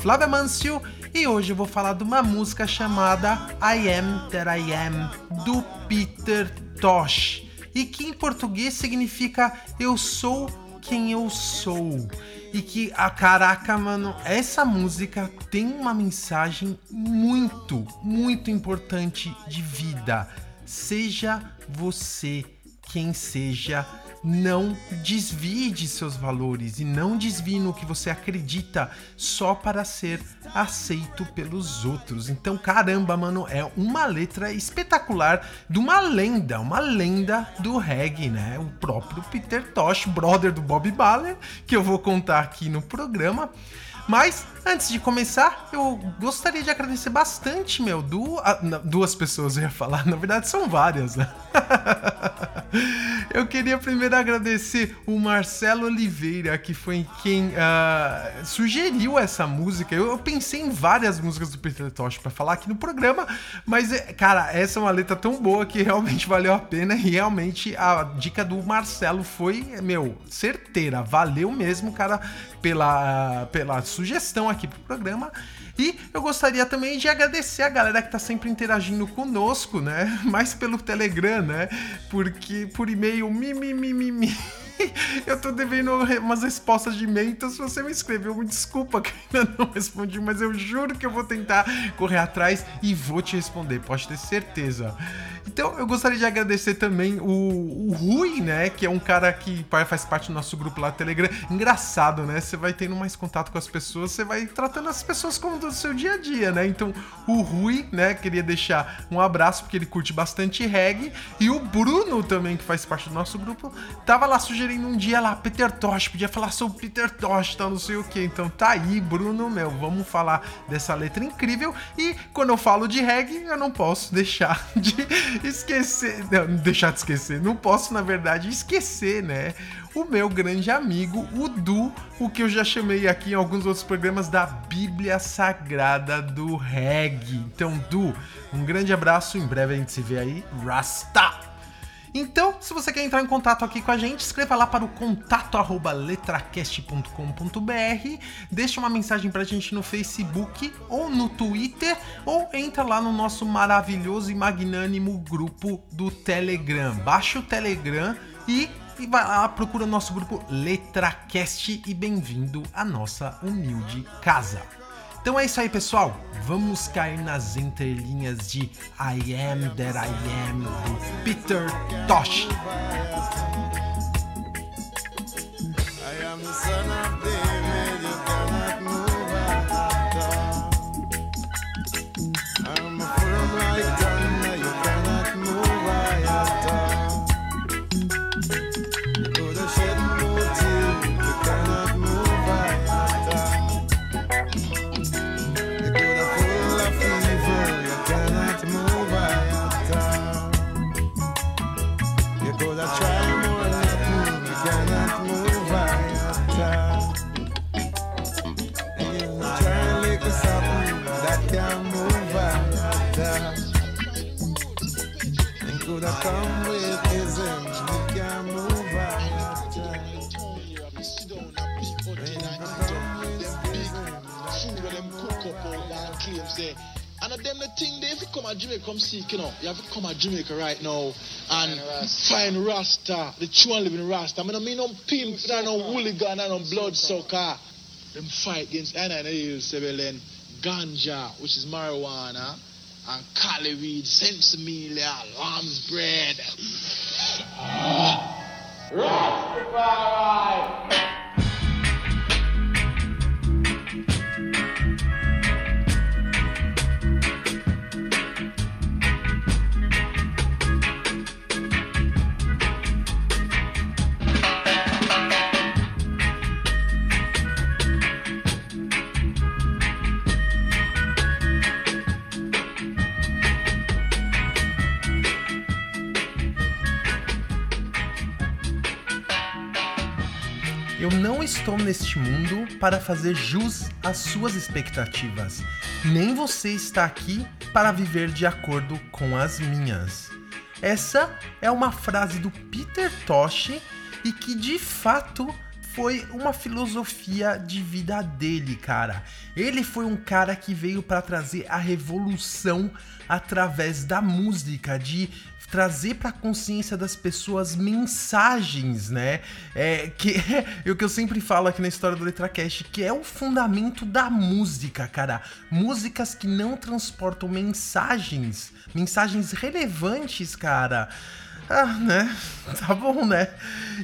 Flávio Amâncio e hoje eu vou falar de uma música chamada I Am That I Am do Peter Tosh e que em português significa Eu sou quem eu sou. E que, a caraca, mano, essa música tem uma mensagem muito, muito importante de vida. Seja você quem seja, não desvie de seus valores e não desvie no que você acredita só para ser aceito pelos outros. Então, caramba, mano, é uma letra espetacular de uma lenda, uma lenda do reggae, né? O próprio Peter Tosh, brother do Bob Baller, que eu vou contar aqui no programa. Mas, antes de começar, eu gostaria de agradecer bastante, meu, du ah, não, duas pessoas eu ia falar, na verdade são várias, né? eu queria primeiro agradecer o Marcelo Oliveira, que foi quem ah, sugeriu essa música. Eu, eu pensei em várias músicas do Peter Tosh para falar aqui no programa, mas, é, cara, essa é uma letra tão boa que realmente valeu a pena e realmente a dica do Marcelo foi, meu, certeira. Valeu mesmo, cara, pela, pela sugestão aqui pro programa. E eu gostaria também de agradecer a galera que tá sempre interagindo conosco, né? Mais pelo Telegram, né? Porque por e-mail, mi, mi, mi, mi, mi. Eu tô devendo umas respostas de e-mail, então se você me escreveu, me desculpa que ainda não respondi, mas eu juro que eu vou tentar correr atrás e vou te responder, pode ter certeza. Então eu gostaria de agradecer também o, o Rui, né? Que é um cara que faz parte do nosso grupo lá do Telegram. Engraçado, né? Você vai tendo mais contato com as pessoas, você vai tratando as pessoas como do seu dia a dia, né? Então o Rui, né? Queria deixar um abraço porque ele curte bastante reggae. E o Bruno também, que faz parte do nosso grupo, tava lá sugerindo um dia lá, Peter Tosh, podia falar sobre Peter Tosh, tal, não sei o que. Então tá aí, Bruno, meu, vamos falar dessa letra incrível. E quando eu falo de reggae, eu não posso deixar de esquecer, não, deixar de esquecer, não posso, na verdade, esquecer, né? O meu grande amigo, o Du, o que eu já chamei aqui em alguns outros programas da Bíblia Sagrada do Reggae. Então, Du, um grande abraço, em breve a gente se vê aí. Rasta! Então, se você quer entrar em contato aqui com a gente, escreva lá para o contato arroba letracast.com.br, deixe uma mensagem pra gente no Facebook ou no Twitter, ou entra lá no nosso maravilhoso e magnânimo grupo do Telegram. Baixa o Telegram e e vai lá, procura o nosso grupo LetraCast e bem-vindo à nossa humilde casa. Então é isso aí, pessoal. Vamos cair nas entrelinhas de I Am That I Am do Peter Tosh. I am the son of David, there and claims there. And of them the thing they if you come to Jamaica come seek, you know, you have to come to Jamaica right now and find Rasta, the true and living Rasta. I mean I mean no pimp, I no hooligan, I no bloodsucker. Them fight against and I know you say well ganja, which is marijuana, and cali weed, sensimilia, lamb's bread. Eu estou neste mundo para fazer jus às suas expectativas. Nem você está aqui para viver de acordo com as minhas. Essa é uma frase do Peter Tosh e que de fato foi uma filosofia de vida dele, cara. Ele foi um cara que veio para trazer a revolução através da música, de trazer para a consciência das pessoas mensagens, né? É, que é o que eu sempre falo aqui na história do LetraCast, que é o fundamento da música, cara. Músicas que não transportam mensagens, mensagens relevantes, cara. Ah, né? Tá bom, né?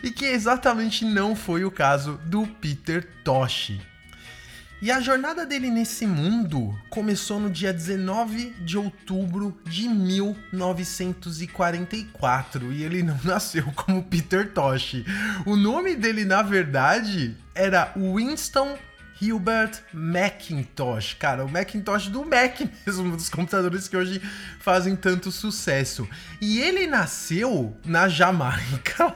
E que exatamente não foi o caso do Peter Tosh. E a jornada dele nesse mundo começou no dia 19 de outubro de 1944 e ele não nasceu como Peter Tosh. O nome dele, na verdade, era Winston Hilbert Macintosh. Cara, o Macintosh do Mac mesmo, dos computadores que hoje fazem tanto sucesso. E ele nasceu na Jamaica,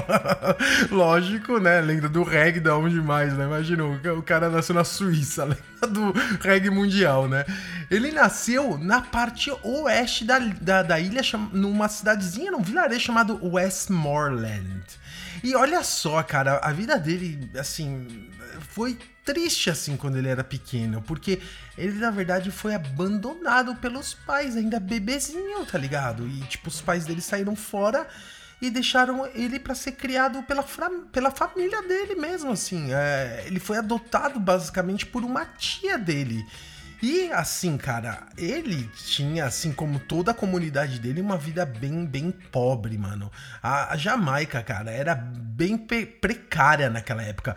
Lógico, né? Lembra do reggae da onde mais, né? Imagina, o cara nasceu na Suíça, lembra do reggae mundial, né? Ele nasceu na parte oeste da, da, da ilha, numa cidadezinha, num vilarejo chamado Westmoreland. E olha só, cara, a vida dele, assim, foi triste assim quando ele era pequeno, porque ele na verdade foi abandonado pelos pais, ainda bebezinho, tá ligado? E tipo, os pais dele saíram fora e deixaram ele para ser criado pela, pela família dele mesmo, assim. É, ele foi adotado basicamente por uma tia dele. E assim, cara, ele tinha, assim como toda a comunidade dele, uma vida bem, bem pobre, mano. A, Jamaica, cara, era bem precária naquela época.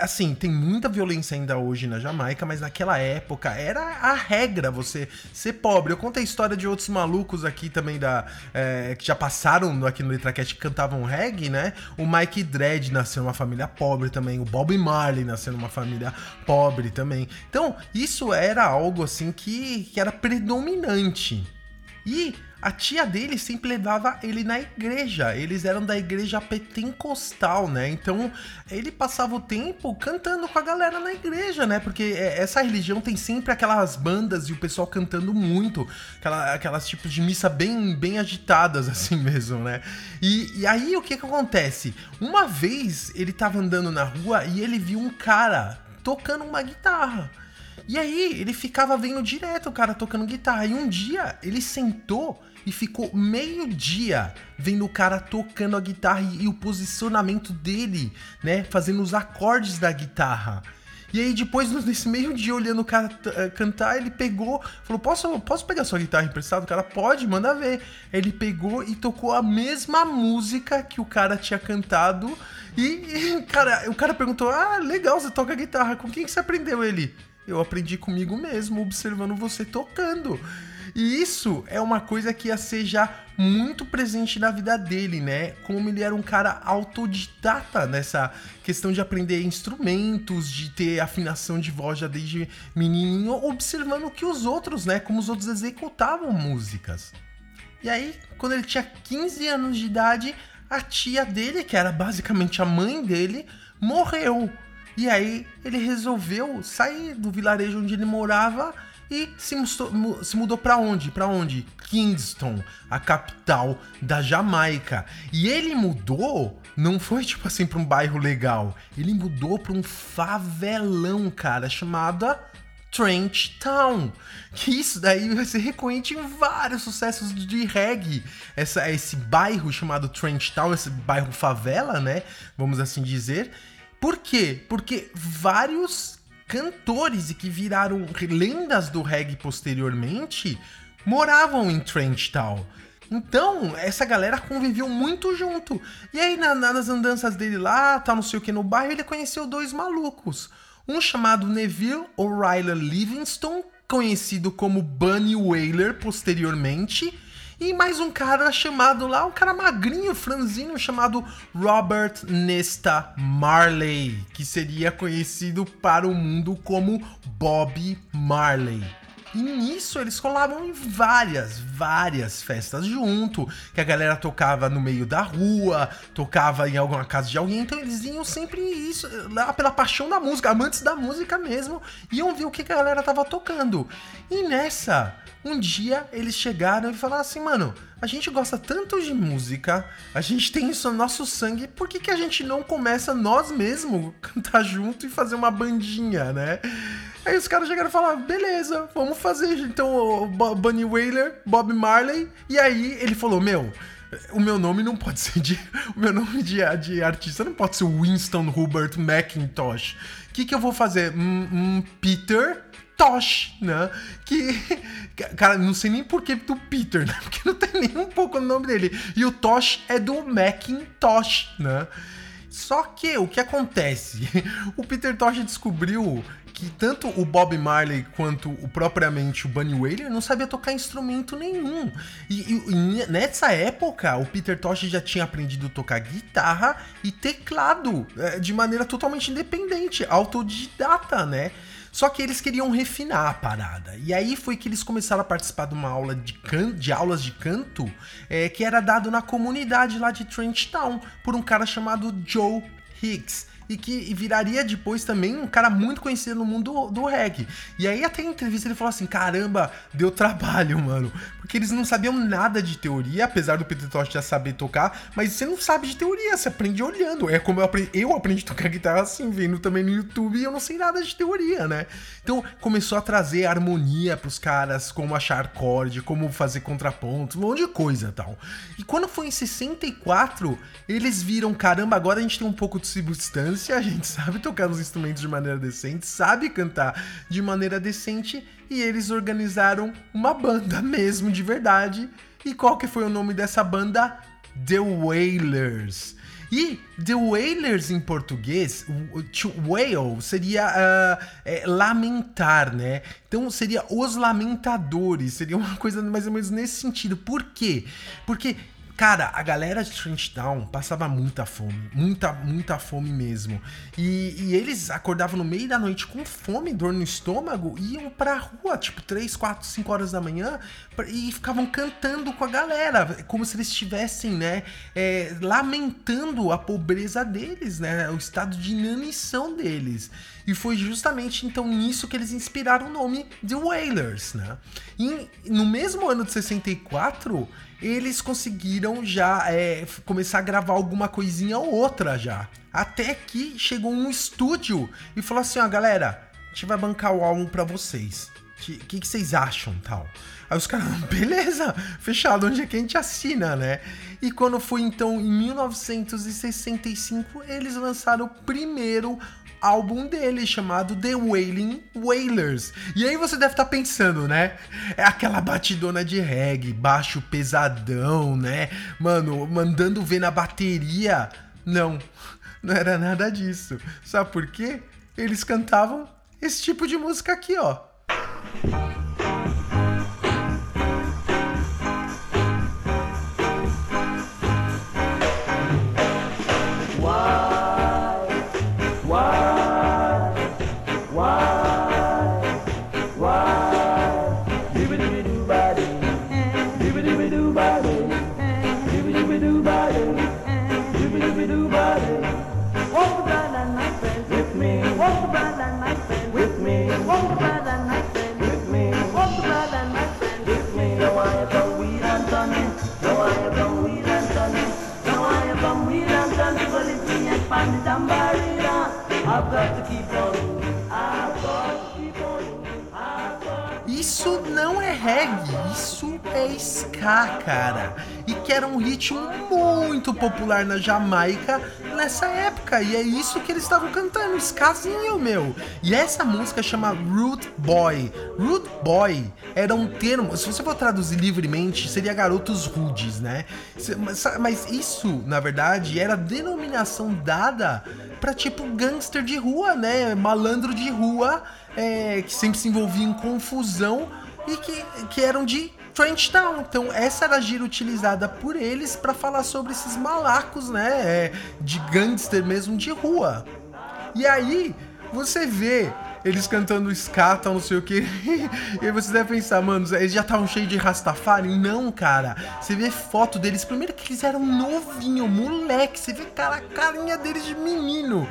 Assim, tem muita violência ainda hoje na Jamaica, mas naquela época era a regra você ser pobre. Eu contei a história de outros malucos aqui também da é, que já passaram aqui no Letracast que cantavam reggae, né? O Mike Dredd nasceu numa família pobre também, o Bob Marley nasceu numa família pobre também. Então, isso era algo algo assim que, que era predominante. E a tia dele sempre levava ele na igreja. Eles eram da igreja pentecostal, né? Então ele passava o tempo cantando com a galera na igreja, né? Porque é, essa religião tem sempre aquelas bandas e o pessoal cantando muito, aquela, aquelas tipos de missa bem, bem agitadas, assim mesmo, né? E, e aí o que que acontece? Uma vez ele tava andando na rua e ele viu um cara tocando uma guitarra. E aí ele ficava vendo direto o cara tocando guitarra. E um dia ele sentou e ficou meio dia vendo o cara tocando a guitarra e, e o posicionamento dele, né? Fazendo os acordes da guitarra. E aí depois, nesse meio dia, olhando o cara uh, cantar, ele pegou, falou, posso, posso pegar sua guitarra emprestada? O cara, pode, manda ver. Ele pegou e tocou a mesma música que o cara tinha cantado. E, e cara, o cara perguntou, ah, legal, você toca guitarra, com quem que você aprendeu ele? Eu aprendi comigo mesmo, observando você tocando. E isso é uma coisa que ia ser já muito presente na vida dele, né? Como ele era um cara autodidata nessa questão de aprender instrumentos, de ter afinação de voz já desde menininho, observando que os outros, né? Como os outros executavam músicas. E aí, quando ele tinha 15 anos de idade, a tia dele, que era basicamente a mãe dele, morreu. E aí ele resolveu sair do vilarejo onde ele morava e se, mustou, se mudou para onde? Para onde? Kingston, a capital da Jamaica. E ele mudou, não foi tipo assim para um bairro legal. Ele mudou para um favelão, cara, chamada Trench Town. Que isso daí você reconhece em vários sucessos de reggae. Essa, esse bairro chamado Trench Town, esse bairro favela, né? Vamos assim dizer. Por quê? Porque vários cantores e que viraram lendas do reggae posteriormente moravam em Trench Town. Então, essa galera conviveu muito junto. E aí, na- na- nas andanças dele lá, tá não sei o que no bairro, ele conheceu dois malucos. Um chamado Neville O'Reilly Livingston, conhecido como Bunny Whaler posteriormente. E mais um cara chamado lá, um cara magrinho, franzino, chamado Robert Nesta Marley, que seria conhecido para o mundo como Bob Marley. E nisso eles colavam em várias, várias festas junto, que a galera tocava no meio da rua, tocava em alguma casa de alguém, então eles iam sempre isso, lá pela paixão da música, amantes da música mesmo, iam ver o que a galera tava tocando. E nessa, um dia eles chegaram e falaram assim, mano, a gente gosta tanto de música, a gente tem isso no nosso sangue, por que, que a gente não começa nós mesmos cantar junto e fazer uma bandinha, né? Aí os caras chegaram e falaram, beleza, vamos fazer então o Bunny Whaler, Bob Marley, e aí ele falou, meu, o meu nome não pode ser de. O meu nome de, de artista não pode ser Winston Hubert McIntosh. O que, que eu vou fazer? Hum, hum, Peter Tosh, né? Que. Cara, não sei nem por que do Peter, né? Porque não tem nem um pouco no nome dele. E o Tosh é do Macintosh, né? Só que o que acontece? O Peter Tosh descobriu que tanto o Bob Marley quanto o propriamente o Bunny Whaler não sabia tocar instrumento nenhum. E, e- e nessa época, o Peter Tosh já tinha aprendido a tocar guitarra e teclado eh, de maneira totalmente independente, autodidata, né? Só que eles queriam refinar a parada. E aí foi que eles começaram a participar de uma aula de, can de aulas de canto eh, que era dado na comunidade lá de Trench Town por um cara chamado Joe Higgs. E que viraria depois também um cara muito conhecido no mundo do, do reggae. E aí até em entrevista ele falou assim, caramba, deu trabalho, mano. Porque eles não sabiam nada de teoria, apesar do Peter Tosh já saber tocar, mas você não sabe de teoria, você aprende olhando. É como eu aprendi, eu aprendi a tocar guitarra assim, vendo também no YouTube, e eu não sei nada de teoria, né? Então começou a trazer harmonia pros caras, como achar acorde, como fazer contrapontos, um monte de coisa tal. E quando foi em 64, eles viram, caramba, agora a gente tem um pouco de substância, a gente sabe tocar os instrumentos de maneira decente, sabe cantar de maneira decente, e eles organizaram uma banda mesmo, de verdade. E qual que foi o nome dessa banda? The Wailers. E The Wailers em português, to wail seria ah, é, lamentar, né? Então seria os lamentadores, seria uma coisa mais ou menos nesse sentido. Por quê? Porque Cara, a galera de Trench Town passava muita fome, muita, muita fome mesmo. E, e eles acordavam no meio da noite com fome, dor no estômago, e iam pra rua, tipo 3, 4, 5 horas da manhã, e ficavam cantando com a galera, como se eles estivessem, né, é, lamentando a pobreza deles, né, o estado de inanição deles. E foi justamente então nisso que eles inspiraram o nome de Wailers, né? E no mesmo ano de 64, eles conseguiram já é, começar a gravar alguma coisinha ou outra já. Até que chegou um estúdio e falou assim, ó, galera, a gente vai bancar o álbum pra vocês. O que, que vocês acham, tal? Aí os caras, beleza, fechado, onde é que a gente assina, né? E quando foi então em 1965, eles lançaram o primeiro álbum dele chamado The Wailing Wailers. E aí você deve estar pensando, né? É aquela batidona de reggae, baixo pesadão, né? Mano, mandando ver na bateria. Não, não era nada disso. Sabe por quê? Eles cantavam esse tipo de música aqui, ó. Isso não é reggae, isso é ska, cara. E que era um ritmo muito popular na Jamaica nessa época. E é isso que eles estavam cantando, skazinho, meu. E essa música chama Root Boy. Root Boy era um termo, se você for traduzir livremente, seria garotos rudes, né? Mas isso, na verdade, era a denominação dada pra tipo gangster de rua, né? Malandro de rua, é, que sempre se envolvia em confusão e que, que eram de Trench Town. Então, essa era a gíria utilizada por eles pra falar sobre esses malacos, né? é, de gangster mesmo de rua. E aí, você vê eles cantando ska, tal, não sei o que. e aí você deve pensar, mano, eles já estavam cheios de Rastafari? Não, cara. Você vê foto deles, primeiro que eles eram novinho, moleque. Você vê cara, a carinha deles de menino.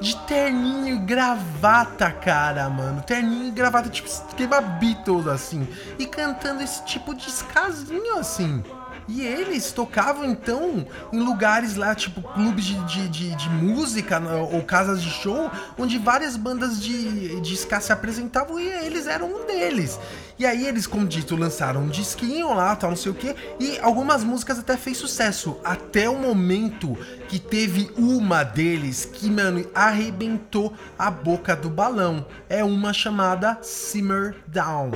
De terninho e gravata, cara, mano. Terninho e gravata, tipo esquema Beatles, assim. E cantando esse tipo de skazinho, assim. E eles tocavam então em lugares lá, tipo clubes de, de, de, de música né, ou casas de show, onde várias bandas de, de ska se apresentavam e eles eram um deles. E aí eles, como dito, lançaram um disquinho lá, tal, não sei o que, e algumas músicas até fez sucesso, até o momento que teve uma deles que, mano, arrebentou a boca do balão. É uma chamada Simmer Down.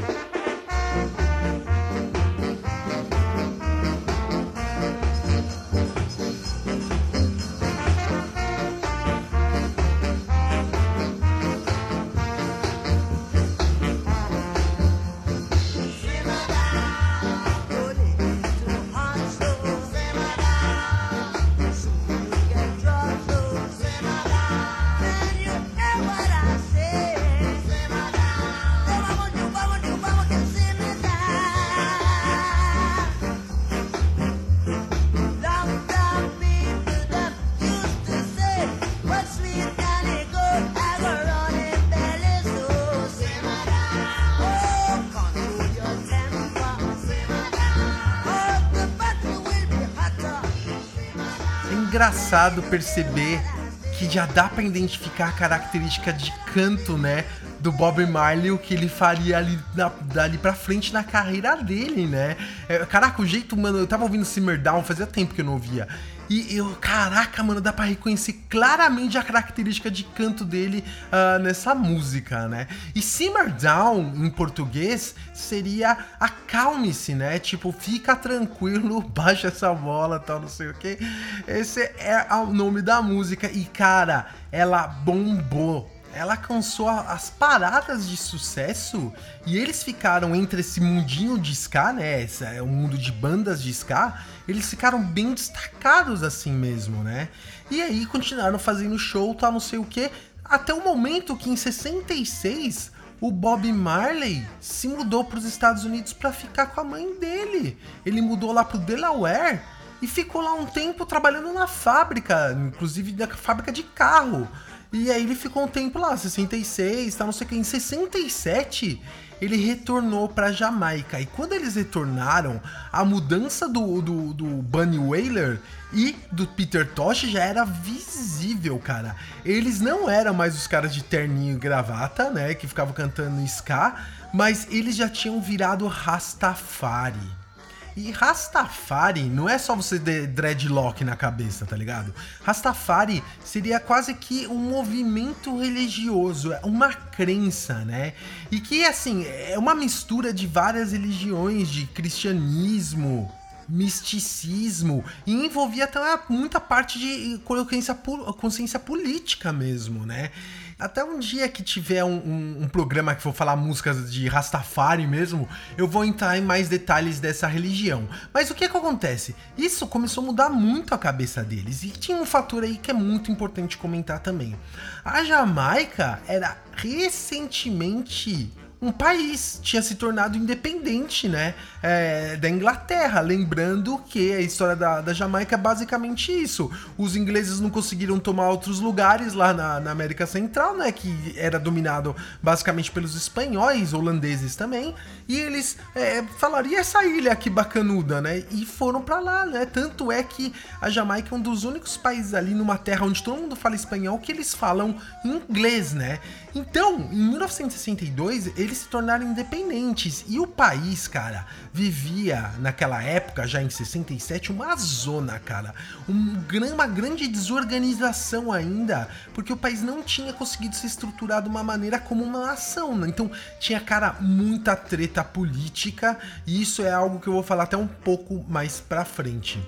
Engraçado perceber que já dá pra identificar a característica de canto, né? Do Bob Marley, o que ele faria ali na, dali pra frente na carreira dele, né? É, caraca, o jeito, mano, eu tava ouvindo Simmer Down, fazia tempo que eu não ouvia. E eu, caraca, mano, dá pra reconhecer claramente a característica de canto dele ah, nessa música, né? E Simmer Down, em português, seria acalme-se, né? Tipo, fica tranquilo, baixa essa bola, tal, não sei o que. Esse é o nome da música. E, cara, ela bombou ela alcançou as paradas de sucesso e eles ficaram entre esse mundinho de ska, né? Esse é um mundo de bandas de ska. Eles ficaram bem destacados assim mesmo, né? E aí continuaram fazendo show, tal, não sei o que, até o momento que em 66 o Bob Marley se mudou para os Estados Unidos para ficar com a mãe dele. Ele mudou lá pro Delaware e ficou lá um tempo trabalhando na fábrica, inclusive na fábrica de carro. E aí ele ficou um tempo lá, 66, tá, não sei o que. Em 67, ele retornou pra Jamaica. E quando eles retornaram, a mudança do, do, do Bunny Wailer e do Peter Tosh já era visível, cara. Eles não eram mais os caras de terninho e gravata, né, que ficavam cantando ska, mas eles já tinham virado Rastafari. E Rastafari não é só você ter dreadlock na cabeça, tá ligado? Rastafari seria quase que um movimento religioso, é uma crença, né? E que, assim, é uma mistura de várias religiões, de cristianismo, misticismo, e envolvia até muita parte de consciência, consciência política mesmo, né? Até um dia que tiver um, um- um programa que for falar músicas de Rastafari mesmo, eu vou entrar em mais detalhes dessa religião. Mas o que, que acontece? Isso começou a mudar muito a cabeça deles. E tinha um fator aí que é muito importante comentar também. A Jamaica era recentemente um país tinha se tornado independente, né, é, da Inglaterra. Lembrando que a história da, da Jamaica é basicamente isso. Os ingleses não conseguiram tomar outros lugares lá na, na América Central, né, que era dominado basicamente pelos espanhóis, holandeses também. E eles é, falaram, e essa ilha aqui bacanuda, né? E foram pra lá, né? Tanto é que a Jamaica é um dos únicos países ali numa terra onde todo mundo fala espanhol que eles falam inglês, né? Então, em 1962, eles se tornaram independentes. E o país, cara, vivia naquela época, já em 67, uma zona, cara. Um, uma grande desorganização ainda, porque o país não tinha conseguido se estruturar de uma maneira como uma nação. né? Então tinha, cara, muita treta política, e isso é algo que eu vou falar até um pouco mais pra frente.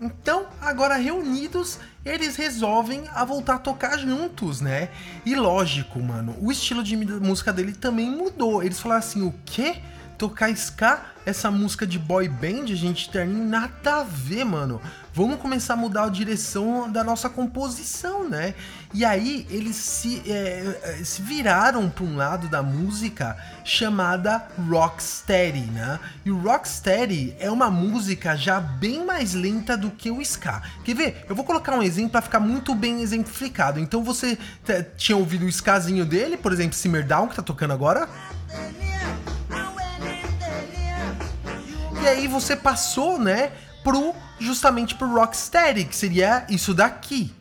Então, agora reunidos, eles resolvem a voltar a tocar juntos, né? E lógico, mano, o estilo de música dele também mudou. Eles falaram assim: o quê? Tocar ska? Essa música de boy band, gente, terninho, nada a ver, mano. Vamos começar a mudar a direção da nossa composição, né? E aí eles se, é, é, se viraram para um lado da música chamada rocksteady, né? E o rocksteady é uma música já bem mais lenta do que o ska. Quer ver? Eu vou colocar um exemplo para ficar muito bem exemplificado. Então você tinha ouvido o skazinho dele, por exemplo, Simmer Down, que tá tocando agora? E aí você passou, né, pro justamente pro rocksteady, que seria isso daqui.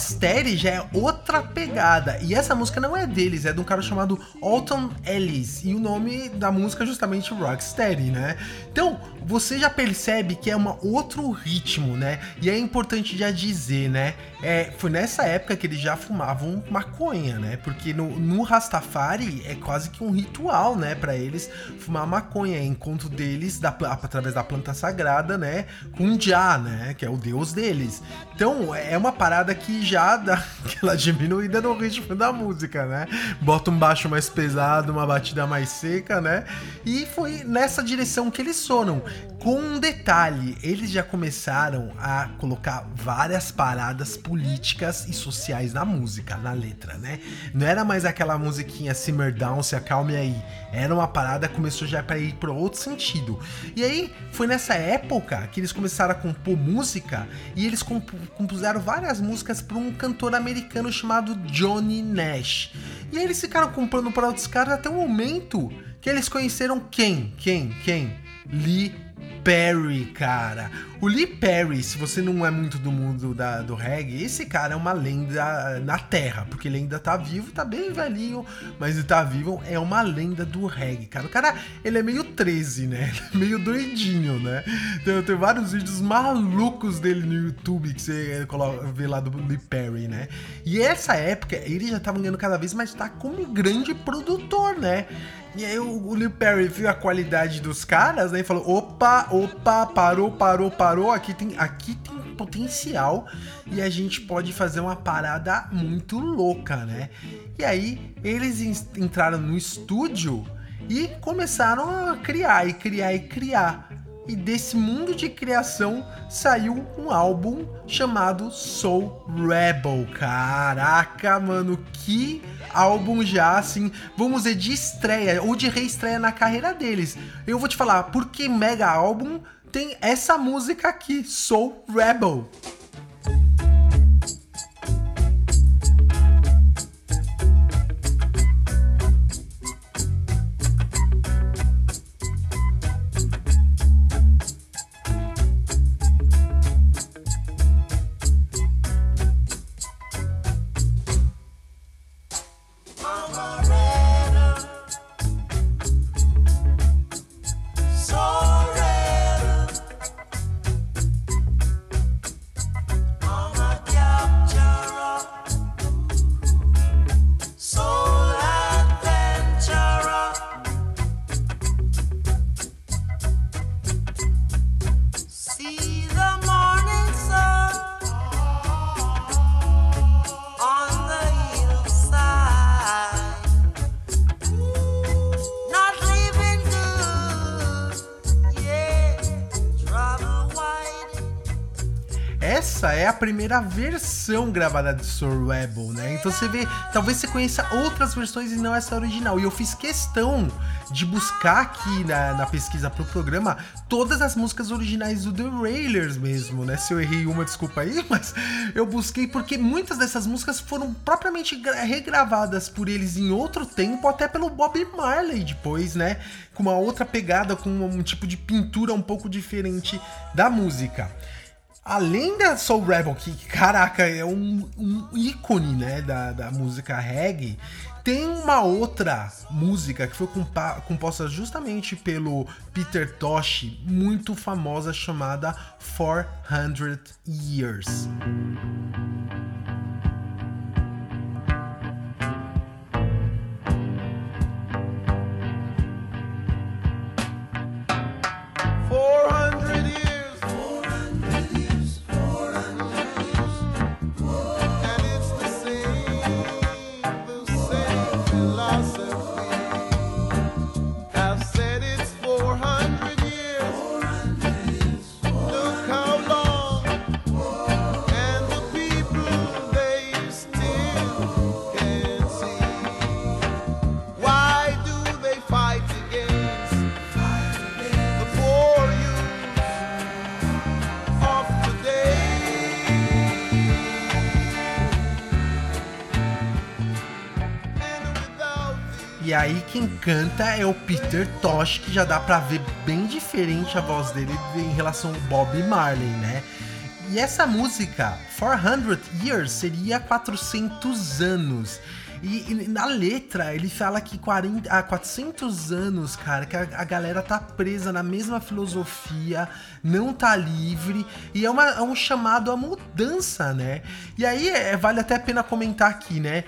Rocksteady já é outra pegada. E essa música não é deles, é de um cara chamado Alton Ellis. E o nome da música é justamente Rocksteady, né? Então, você já percebe que é um outro ritmo, né? E é importante já dizer, né? É, foi nessa época que eles já fumavam maconha, né? Porque no, no Rastafari é quase que um ritual, né? Pra eles fumar maconha. É encontro deles da, através da planta sagrada, né? Com Jah, né? Que é o deus deles. Então, é uma parada que já dá aquela diminuída no ritmo da música, né? Bota um baixo mais pesado, uma batida mais seca, né? E foi nessa direção que eles foram. Com um detalhe, eles já começaram a colocar várias paradas políticas e sociais na música, na letra, né? Não era mais aquela musiquinha Simmer Down, se acalme aí. Era uma parada que começou já para ir para outro sentido. E aí foi nessa época que eles começaram a compor música e eles compu- compuseram várias músicas para um cantor americano chamado Johnny Nash. E aí eles ficaram comprando para outros caras até o momento que eles conheceram quem? Quem? Quem? Lee Perry, cara. O Lee Perry, se você não é muito do mundo da- do reggae, esse cara é uma lenda na terra, porque ele ainda tá vivo, tá bem velhinho, mas ele tá vivo, é uma lenda do reggae, cara. O cara, ele é meio 13, né? É meio doidinho, né? Então, tem vários vídeos malucos dele no YouTube que você coloca, vê lá do Lee Perry, né? E essa época, ele já tava ganhando cada vez mais tá como grande produtor, né? E aí o, o Lil Perry viu a qualidade dos caras, né? E falou: opa, opa, parou, parou, parou. Aqui tem, aqui tem potencial e a gente pode fazer uma parada muito louca, né? E aí eles en- entraram no estúdio e começaram a criar e criar e criar. E desse mundo de criação saiu um álbum chamado Soul Rebel. Caraca, mano, que álbum já, assim, vamos dizer, de estreia ou de reestreia na carreira deles. Eu vou te falar, porque mega álbum tem essa música aqui, Soul Rebel. Primeira versão gravada de Soul Rebel, né? Então você vê, talvez você conheça outras versões e não essa original. E eu fiz questão de buscar aqui na, na pesquisa pro programa todas as músicas originais do The Railers mesmo, né? Se eu errei uma, desculpa aí, mas eu busquei porque muitas dessas músicas foram propriamente gra- regravadas por eles em outro tempo, até pelo Bob Marley depois, né? Com uma outra pegada, com um tipo de pintura um pouco diferente da música. Além da Soul Rebel, que caraca, é um, um ícone né, da, da música reggae, tem uma outra música que foi composta justamente pelo Peter Tosh, muito famosa, chamada 400 Years. E aí quem canta é o Peter Tosh, que já dá pra ver bem diferente a voz dele em relação ao Bob Marley, né? E essa música, 400 Years, seria 400 anos. E, e na letra ele fala que 40, há 400 anos, cara, que a, a galera tá presa na mesma filosofia, não tá livre, e é, uma- é um chamado à mudança, né? E aí é, vale até a pena comentar aqui, né?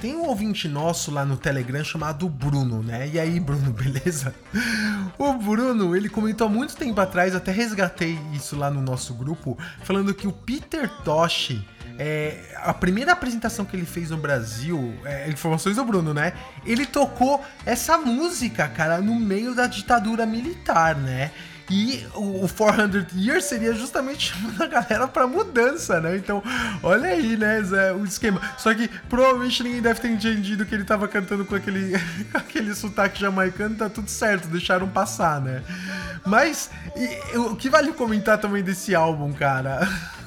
Tem um ouvinte nosso lá no Telegram chamado Bruno, né? E aí, Bruno, beleza? O Bruno, ele comentou há muito tempo atrás, até resgatei isso lá no nosso grupo, falando que o Peter Tosh, é, a primeira apresentação que ele fez no Brasil, é, informações do Bruno, né? Ele tocou essa música, cara, no meio da ditadura militar, né? E o o 400 Years seria justamente chamando a galera pra mudança, né? Então, olha aí, né, Zé, o esquema. Só que provavelmente ninguém deve ter entendido que ele tava cantando com aquele, com aquele sotaque jamaicano, tá tudo certo, deixaram passar, né? Mas e, o que vale comentar também desse álbum, cara?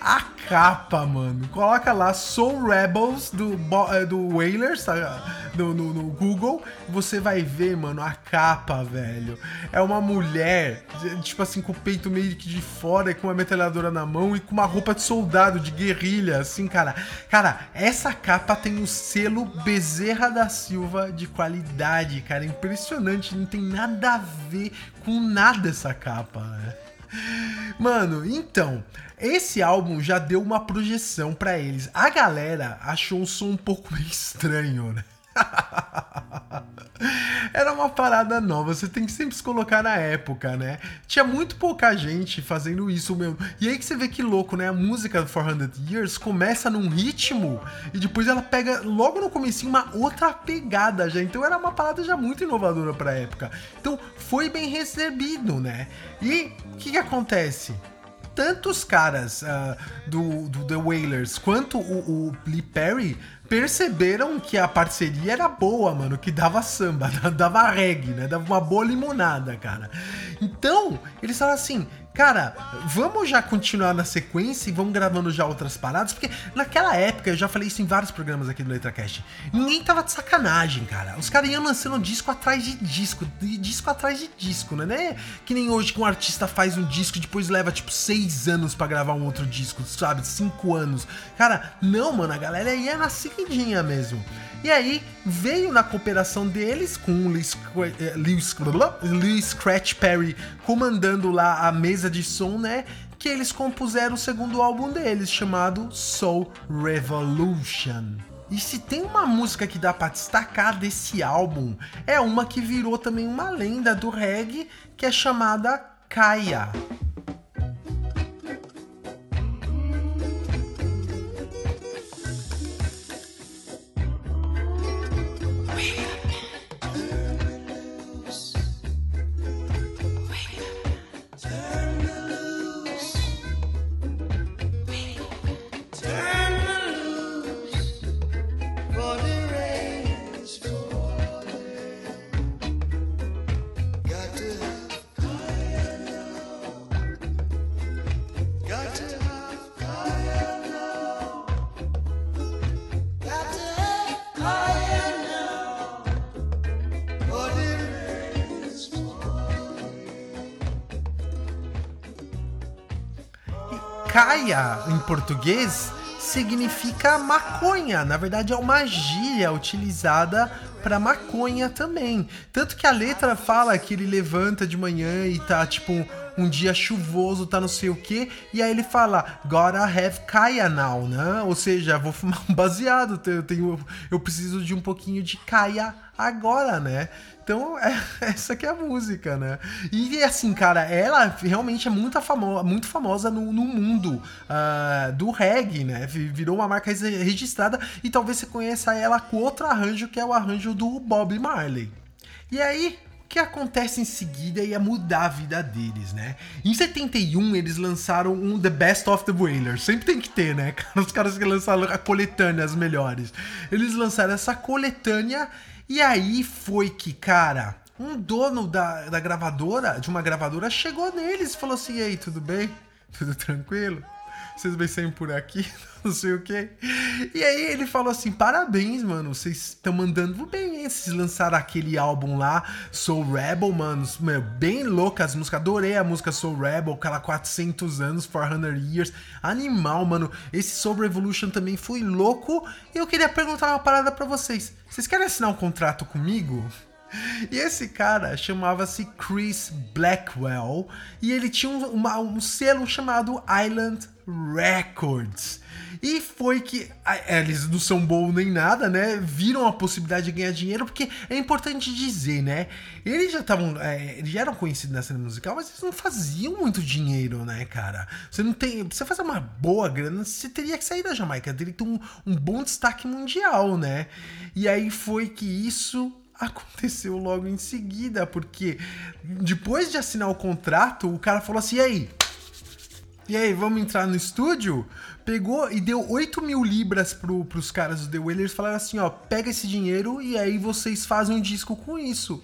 A capa, mano. Coloca lá Soul Rebels do, eh, do Wailers, tá? No, no- no Google. Você vai ver, mano, a capa, velho. É uma mulher, tipo assim, com o peito meio que de fora, e com uma metralhadora na mão e com uma roupa de soldado, de guerrilha, assim, cara. Cara, essa capa tem o selo Bezerra da Silva de qualidade, cara. Impressionante, não tem nada a ver com nada essa capa, né? Mano, então, esse álbum já deu uma projeção pra eles. A galera achou um som um pouco estranho, né? Era uma parada nova, você tem que sempre se colocar na época, né? Tinha muito pouca gente fazendo isso mesmo. E aí que você vê que louco, né? A música do 400 Years começa num ritmo e depois ela pega logo no comecinho uma outra pegada já. Então era uma parada já muito inovadora pra época. Então foi bem recebido, né? E o que, que acontece? Tanto os caras ah, do, do The Wailers quanto o, o Lee Perry perceberam que a parceria era boa, mano, que dava samba, dava reggae, né? Dava uma boa limonada, cara. Então, eles falaram assim, cara, vamos já continuar na sequência e vamos gravando já outras paradas, porque naquela época, eu já falei isso em vários programas aqui do LetraCast, ninguém tava de sacanagem, cara. Os caras iam lançando disco atrás de disco, de disco atrás de disco, né? É que nem hoje que um artista faz um disco e depois leva, tipo, seis anos pra gravar um outro disco, sabe? Cinco anos. Cara, não, mano, a galera ia na seguidinha mesmo. E aí, veio na cooperação deles, com o eh, Lee Scra- Lee Scratch Perry comandando lá a mesa de som, né? Que eles compuseram o segundo álbum deles, chamado Soul Revolution. E se tem uma música que dá pra destacar desse álbum, é uma que virou também uma lenda do reggae, que é chamada Kaya. Kaya, em português, significa maconha. Na verdade, é uma gíria utilizada para maconha também. Tanto que a letra fala que ele levanta de manhã e tá tipo um dia chuvoso, tá não sei o que, e aí ele fala, gotta have kaya now, né? Ou seja, vou fumar um baseado, eu, tenho, eu preciso de um pouquinho de kaya agora, né? Então, é, essa que é a música, né? E assim, cara, ela realmente é muito, famo muito famosa no, no mundo ah, do reggae, né? Virou uma marca registrada e talvez você conheça ela com outro arranjo, que é o arranjo do Bob Marley. E aí, que acontece em seguida ia mudar a vida deles, né? Em 71, eles lançaram um The Best of the Wailers. Sempre tem que ter, né? Os caras que lançaram a coletânea, as melhores. Eles lançaram essa coletânea e aí foi que, cara, um dono da, da gravadora, de uma gravadora, chegou neles e falou assim: E aí, tudo bem? Tudo tranquilo? Vocês vêm sempre por aqui? Não sei o que. E aí ele falou assim: parabéns, mano. Vocês estão mandando bem, hein? Vocês lançaram aquele álbum lá, Soul Rebel, mano. Bem louca as músicas. Adorei a música Soul Rebel, aquela 400 anos, 400 years. Animal, mano. Esse Soul Revolution também foi louco. E eu queria perguntar uma parada pra vocês. Vocês querem assinar um contrato comigo? E esse cara chamava-se Chris Blackwell e ele tinha um, uma- um selo chamado Island Records. E foi que a- eles não são bons nem nada, né? Viram a possibilidade de ganhar dinheiro, porque é importante dizer, né? Eles já estavam. é, eles já eram conhecidos na cena musical, mas eles não faziam muito dinheiro, né, cara? Você não tem. Pra você fazer uma boa grana, você teria que sair da Jamaica, teria que ter um, um bom destaque mundial, né? E aí foi que isso aconteceu logo em seguida, porque depois de assinar o contrato, o cara falou assim: e aí? E aí, vamos entrar no estúdio? Pegou e deu 8 mil libras pro, pros caras do The Wailers falaram assim: ó, pega esse dinheiro e aí vocês fazem um disco com isso.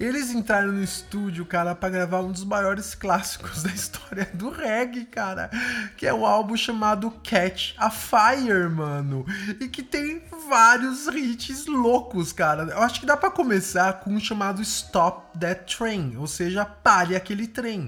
Eles entraram no estúdio, cara, pra gravar um dos maiores clássicos da história do reggae, cara. Que é um álbum chamado Catch a Fire, mano. E que tem vários hits loucos, cara. Eu acho que dá pra começar com um chamado Stop That Train, ou seja, pare aquele trem.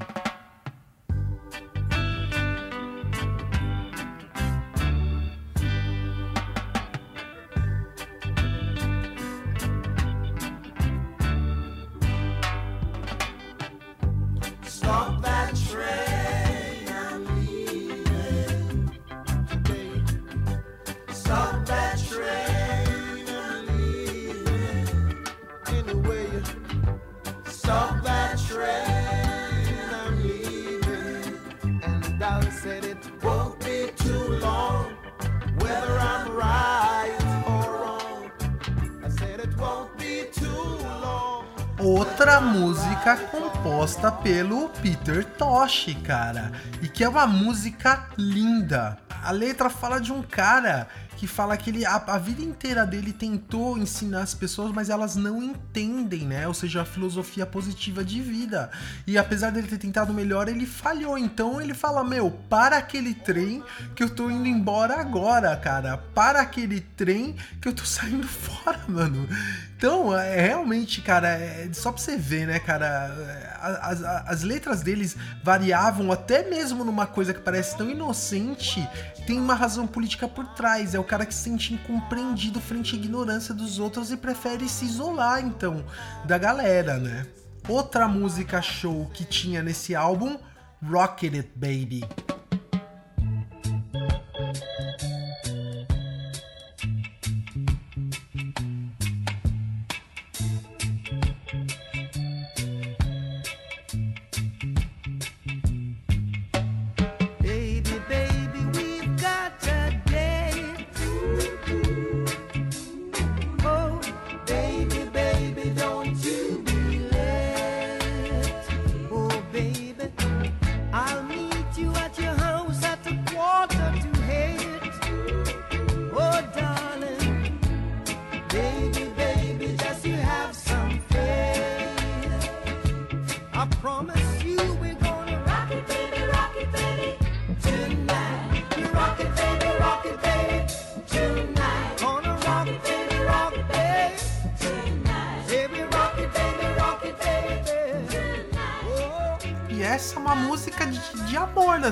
Outra música composta pelo Peter Tosh, cara. E que é uma música linda. A letra fala de um cara que fala que ele a, a vida inteira dele tentou ensinar as pessoas, mas elas não entendem, né? Ou seja, a filosofia positiva de vida. E apesar dele ter tentado melhor, ele falhou. Então ele fala: "Meu, para aquele trem que eu tô indo embora agora, cara. Para aquele trem que eu tô saindo fora, mano." Então, é realmente, cara, é, só pra você ver, né, cara, é, as, as- as letras deles variavam até mesmo numa coisa que parece tão inocente, tem uma razão política por trás. É o cara que se sente incompreendido frente à ignorância dos outros e prefere se isolar, então, da galera, né? Outra música show que tinha nesse álbum, Rocket It Baby. Baby,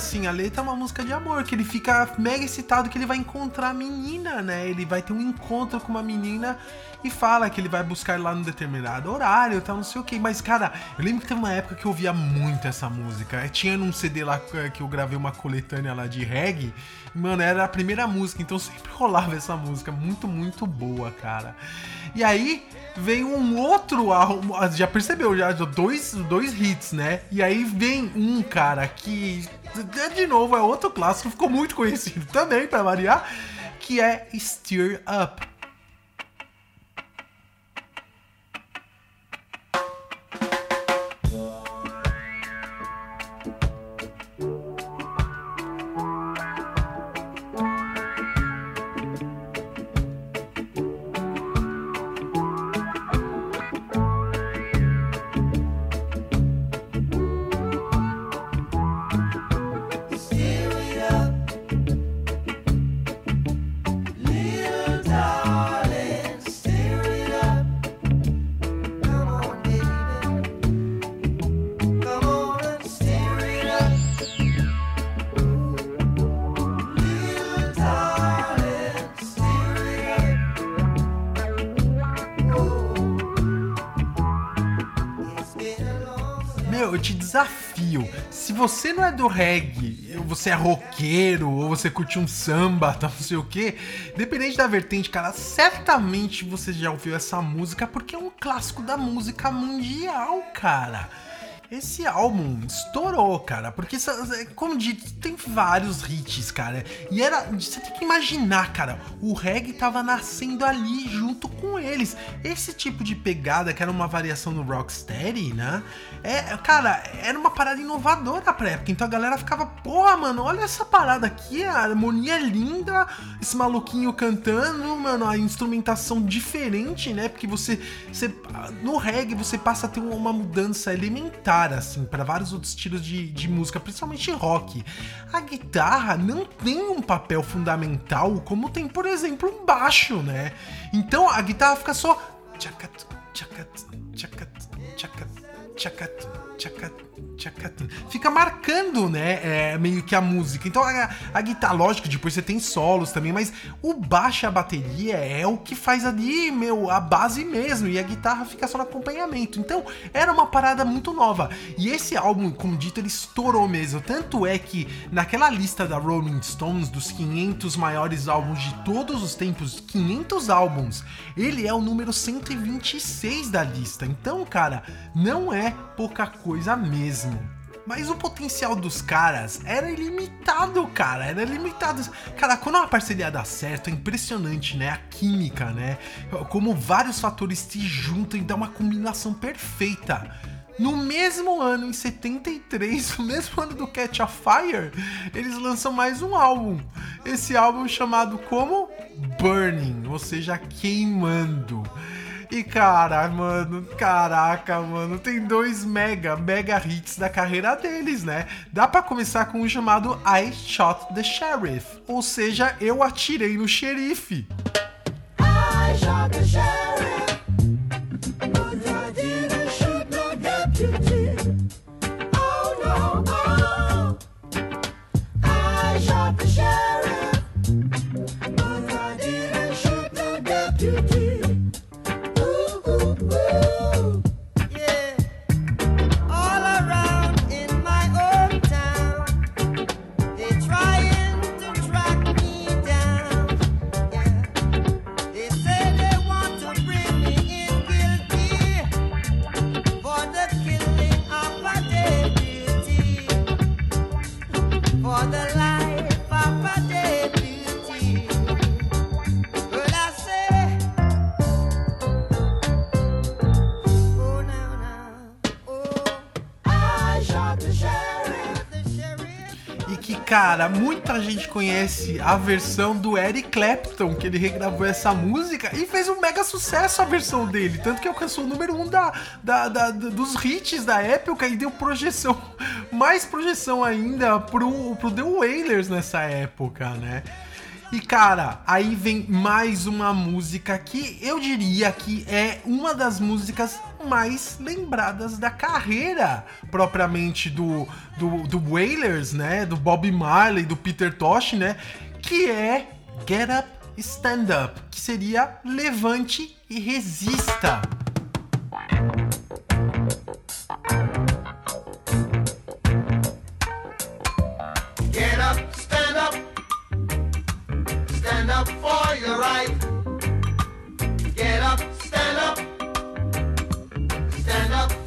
assim. A letra é uma música de amor, que ele fica mega excitado que ele vai encontrar a menina, né? Ele vai ter um encontro com uma menina e fala que ele vai buscar lá num determinado horário tal, não sei o que. Mas, cara, eu lembro que teve uma época que eu ouvia muito essa música. Tinha num CD lá que eu gravei uma coletânea lá de reggae. Mano, era a primeira música, então sempre rolava essa música. Muito, muito boa, cara. E aí vem um outro álbum. Já percebeu, já dois, dois hits, né? E aí vem um cara que, de novo, é outro clássico, ficou muito conhecido também, pra variar, que é Steer Up. Se você não é do reggae, você é roqueiro, ou você curte um samba, tá, não sei o que, dependente da vertente, cara, certamente você já ouviu essa música porque é um clássico da música mundial, cara. Esse álbum estourou, cara, porque, como dito, tem vários hits, cara. E era. Você tem que imaginar, cara, o reggae tava nascendo ali junto com eles. Esse tipo de pegada, que era uma variação do Rocksteady, né? É, cara, era uma parada inovadora pra época. Então a galera ficava, porra, mano, olha essa parada aqui, a harmonia é linda, esse maluquinho cantando, mano, a instrumentação diferente, né? Porque você. você no reggae você passa a ter uma mudança elementar assim, para vários outros estilos de, de música, principalmente rock. A guitarra não tem um papel fundamental como tem, por exemplo, um baixo, né? Então a guitarra fica só. Tchacat, tchacat, tchacat, tchacat, tchacat, tchacat. Fica marcando, né? É, meio que a música. Então a, a guitarra, lógico, depois você tem solos também, mas o baixo e a bateria é o que faz ali, meu, a base mesmo. E a guitarra fica só no acompanhamento. Então era uma parada muito nova. E esse álbum, como dito, ele estourou mesmo. Tanto é que naquela lista da Rolling Stones dos 500 maiores álbuns de todos os tempos, 500 álbuns, ele é o número 126 da lista. Então, cara, não é pouca coisa mesmo. Mas o potencial dos caras era ilimitado, cara. Era limitado. Cara, quando uma parceria dá certo, é impressionante, né? A química, né? Como vários fatores se juntam e dá uma combinação perfeita. No mesmo ano, em 73, no mesmo ano do Catch a Fire, eles lançam mais um álbum. Esse álbum chamado como Burning, ou seja, queimando. E cara, mano, caraca, mano, tem dois mega, mega hits da carreira deles, né? Dá pra começar com um chamado I Shot the Sheriff, ou seja, eu atirei no xerife. I shot the sheriff, cara, muita gente conhece a versão do Eric Clapton, que ele regravou essa música e fez um mega sucesso a versão dele. Tanto que alcançou o número um da, da, da- da- dos hits da época e deu projeção, mais projeção ainda pro, pro The Wailers nessa época, né? E cara, aí vem mais uma música que eu diria que é uma das músicas mais lembradas da carreira propriamente do, do, do Wailers, né? Do Bob Marley, do Peter Tosh, né? Que é Get Up, Stand Up, que seria Levante e Resista.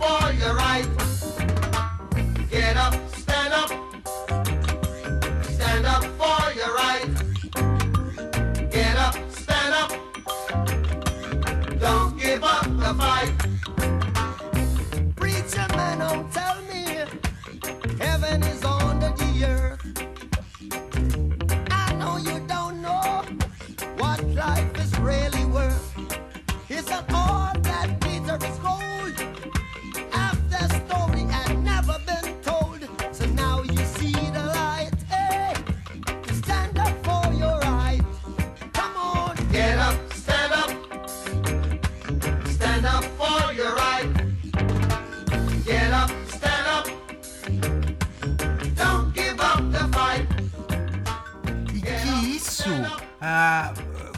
For your right. Get up, stand up. Stand up for your right. Get up, stand up. Don't give up the fight.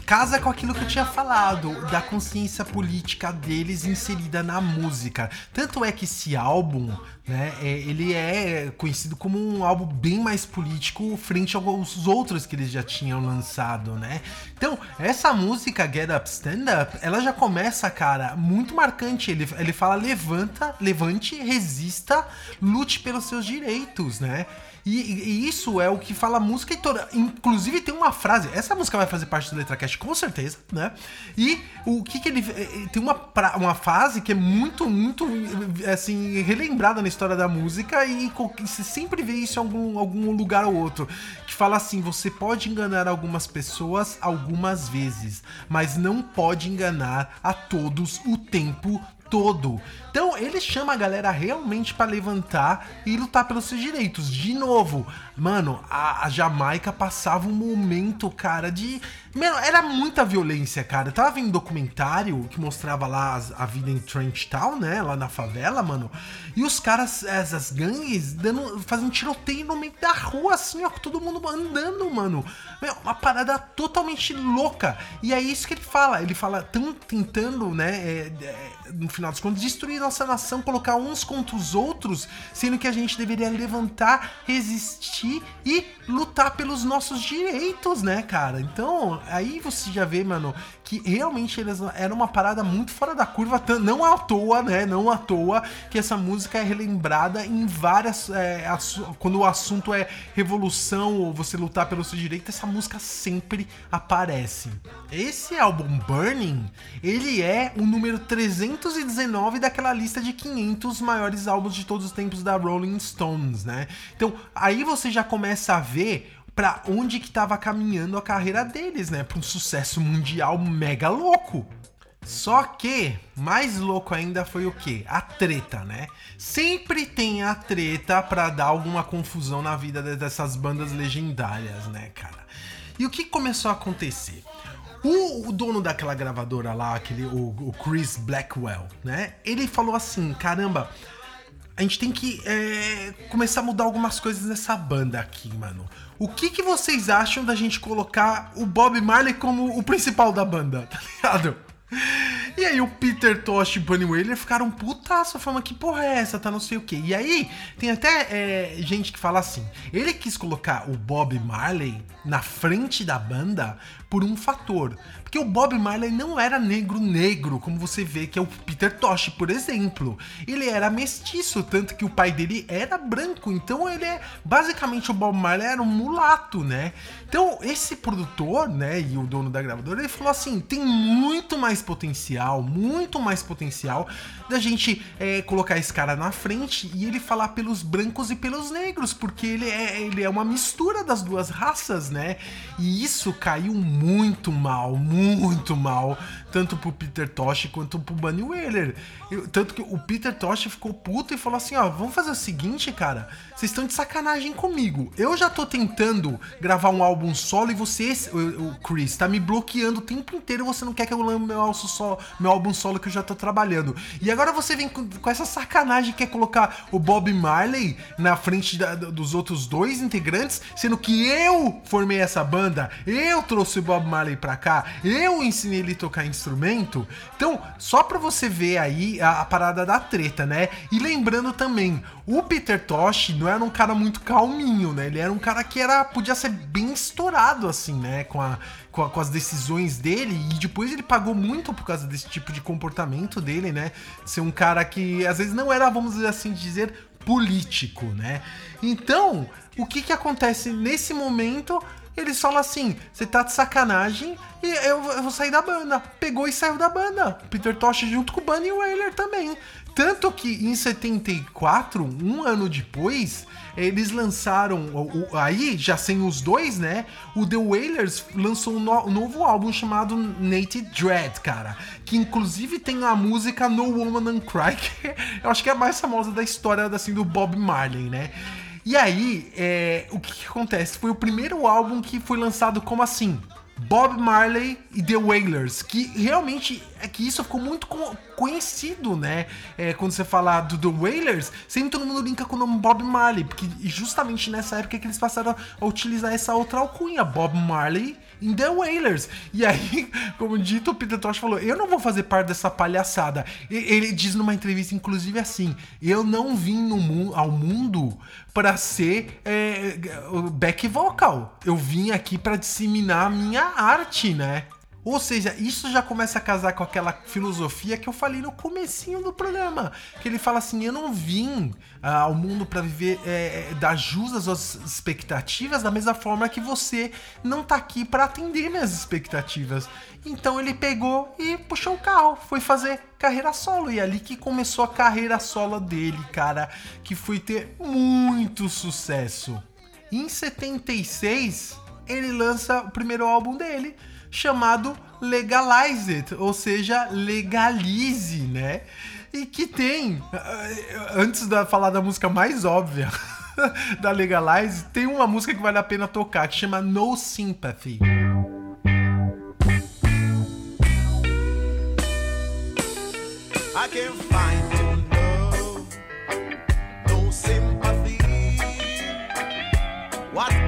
Casa com aquilo que eu tinha falado, da consciência política deles inserida na música. Tanto é que esse álbum, né, é- ele é conhecido como um álbum bem mais político frente aos outros que eles já tinham lançado, né? Então, essa música Get Up Stand Up, ela já começa, cara, muito marcante. Ele, ele fala levanta, levante, resista, lute pelos seus direitos, né? E, e isso é o que fala a música toda. Inclusive tem uma frase. Essa música vai fazer parte do LetraCast com certeza, né? E o que que ele. eh, Tem uma, uma frase que é muito, muito, eh, assim, relembrada na história da música e co- você sempre vê isso em algum, algum lugar ou outro. Que fala assim: você pode enganar algumas pessoas algumas vezes, mas não pode enganar a todos o tempo todo. Então ele chama a galera realmente pra levantar e lutar pelos seus direitos. De novo, mano, a, a Jamaica passava um momento, cara, de. Mano, era muita violência, cara. Eu tava vendo um documentário que mostrava lá as- a vida em Trench Town, né? Lá na favela, mano. E os caras, essas gangues, dando, fazendo tiroteio no meio da rua, assim, ó, com todo mundo andando, mano. Meu, uma parada totalmente louca. E é isso que ele fala. Ele fala, tão tentando, né, é, é, final dos contos, destruir nossa nação, colocar uns contra os outros, sendo que a gente deveria levantar, resistir e lutar pelos nossos direitos, né, cara? Então, aí você já vê, mano, que realmente eles era uma parada muito fora da curva, não à toa, né? Não à toa que essa música é relembrada em várias. é, quando o assunto é revolução ou você lutar pelo seu direito, essa música sempre aparece. Esse álbum Burning, ele é o número 319 daquela lista de 500 maiores álbuns de todos os tempos da Rolling Stones, né? Então, aí você já começa a ver pra onde que tava caminhando a carreira deles, né? Pra um sucesso mundial mega louco. Só que, mais louco ainda foi o quê? A treta, né? Sempre tem a treta pra dar alguma confusão na vida de- dessas bandas legendárias, né, cara? E o que começou a acontecer? O, o dono daquela gravadora lá, aquele, o, o Chris Blackwell, né? Ele falou assim: caramba, a gente tem que é, começar a mudar algumas coisas nessa banda aqui, mano. O que, que vocês acham da gente colocar o Bob Marley como o principal da banda, tá ligado? E aí o Peter Tosh e Bunny Wailer ficaram putaço, falando que porra é essa, tá não sei o que. E aí tem até é, gente que fala assim, ele quis colocar o Bob Marley na frente da banda por um fator. Porque o Bob Marley não era negro negro, como você vê que é o Peter Tosh, por exemplo. Ele era mestiço, tanto que o pai dele era branco. Então ele é basicamente o Bob Marley era um mulato, né? Então esse produtor, né, e o dono da gravadora, ele falou assim: tem muito mais potencial, muito mais potencial da gente é, colocar esse cara na frente e ele falar pelos brancos e pelos negros, porque ele é, ele é uma mistura das duas raças, né? E isso caiu muito mal, muito mal. tanto pro Peter Tosh quanto pro Bunny Wailer. Eu- tanto que o Peter Tosh ficou puto e falou assim: ó, vamos fazer o seguinte, cara. Vocês estão de sacanagem comigo. Eu já tô tentando gravar um álbum solo e você, o, Chris, tá me bloqueando o tempo inteiro você não quer que eu lance meu, solo, meu álbum solo que eu já tô trabalhando. E agora você vem com, com essa sacanagem que quer colocar o Bob Marley na frente da- dos outros dois integrantes, sendo que eu formei essa banda, eu trouxe o Bob Marley pra cá, eu ensinei ele a tocar instrumento. Então, só pra você ver aí a, a parada da treta, né? E lembrando também, o Peter Tosh não era um cara muito calminho, né? Ele era um cara que era podia ser bem estourado assim, né, com a com, a- com as decisões dele e depois ele pagou muito por causa desse tipo de comportamento dele, né? Ser um cara que às vezes não era, vamos assim dizer, político, né? Então, o que que acontece nesse momento? Eles falam assim: você tá de sacanagem e eu, eu vou sair da banda. Pegou e saiu da banda. Peter Tosh junto com o Bunny Wailer também. Tanto que em 74, um ano depois, eles lançaram. aí, já sem os dois, né? O The Wailers lançou um, no- um novo álbum chamado Native Dread, cara. Que inclusive tem a música No Woman and Cry, que eu acho que é a mais famosa da história assim, do Bob Marley, né? E aí, é, o que, que acontece? Foi o primeiro álbum que foi lançado como assim. Bob Marley e The Wailers, que realmente é que isso ficou muito co- conhecido, né? É, quando você fala do The Wailers, sempre todo mundo linka com o nome Bob Marley, porque justamente nessa época que eles passaram a utilizar essa outra alcunha, Bob Marley em The Wailers. E aí, como dito, o Peter Tosh falou: Eu não vou fazer parte dessa palhaçada. E- Ele diz numa entrevista, inclusive, assim: Eu não vim no ao mundo para ser é, back vocal. Eu vim aqui para disseminar a minha arte, né? Ou seja, isso já começa a casar com aquela filosofia que eu falei no comecinho do programa, que ele fala assim: eu não vim ah, ao mundo para viver é, dar jus às suas expectativas da mesma forma que você não tá aqui para atender minhas expectativas. Então ele pegou e puxou o carro, foi fazer carreira solo e é ali que começou a carreira solo dele, cara, que foi ter muito sucesso. Em 76, ele lança o primeiro álbum dele, chamado Legalize It, ou seja, legalize, né? E que tem, eh, antes de falar da música mais óbvia da Legalize, tem uma música que vale a pena tocar, que chama No Sympathy. I find no sympathy. What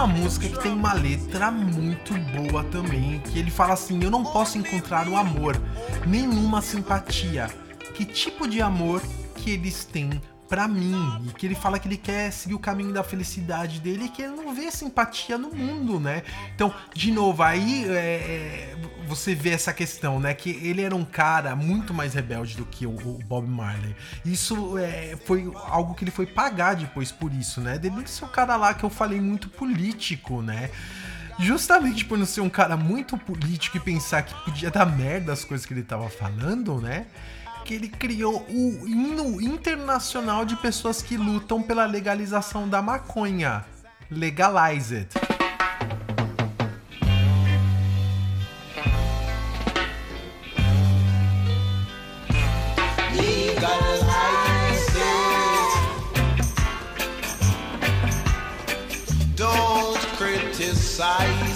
uma música que tem uma letra muito boa também, que ele fala assim: "Eu não posso encontrar o amor, nenhuma simpatia. Que tipo de amor que eles têm pra mim?" E que ele fala que ele quer seguir o caminho da felicidade dele e que ele não vê simpatia no mundo, né? Então, de novo, aí é, é, você vê essa questão, né? Que ele era um cara muito mais rebelde do que o, o Bob Marley. Isso é, foi algo que ele foi pagar depois por isso, né? Dele ser o cara lá que eu falei muito político, né? Justamente por não ser um cara muito político e pensar que podia dar merda as coisas que ele tava falando, né? Ele criou o hino internacional de pessoas que lutam pela legalização da maconha. Legalize it. legalize it. Don't criticize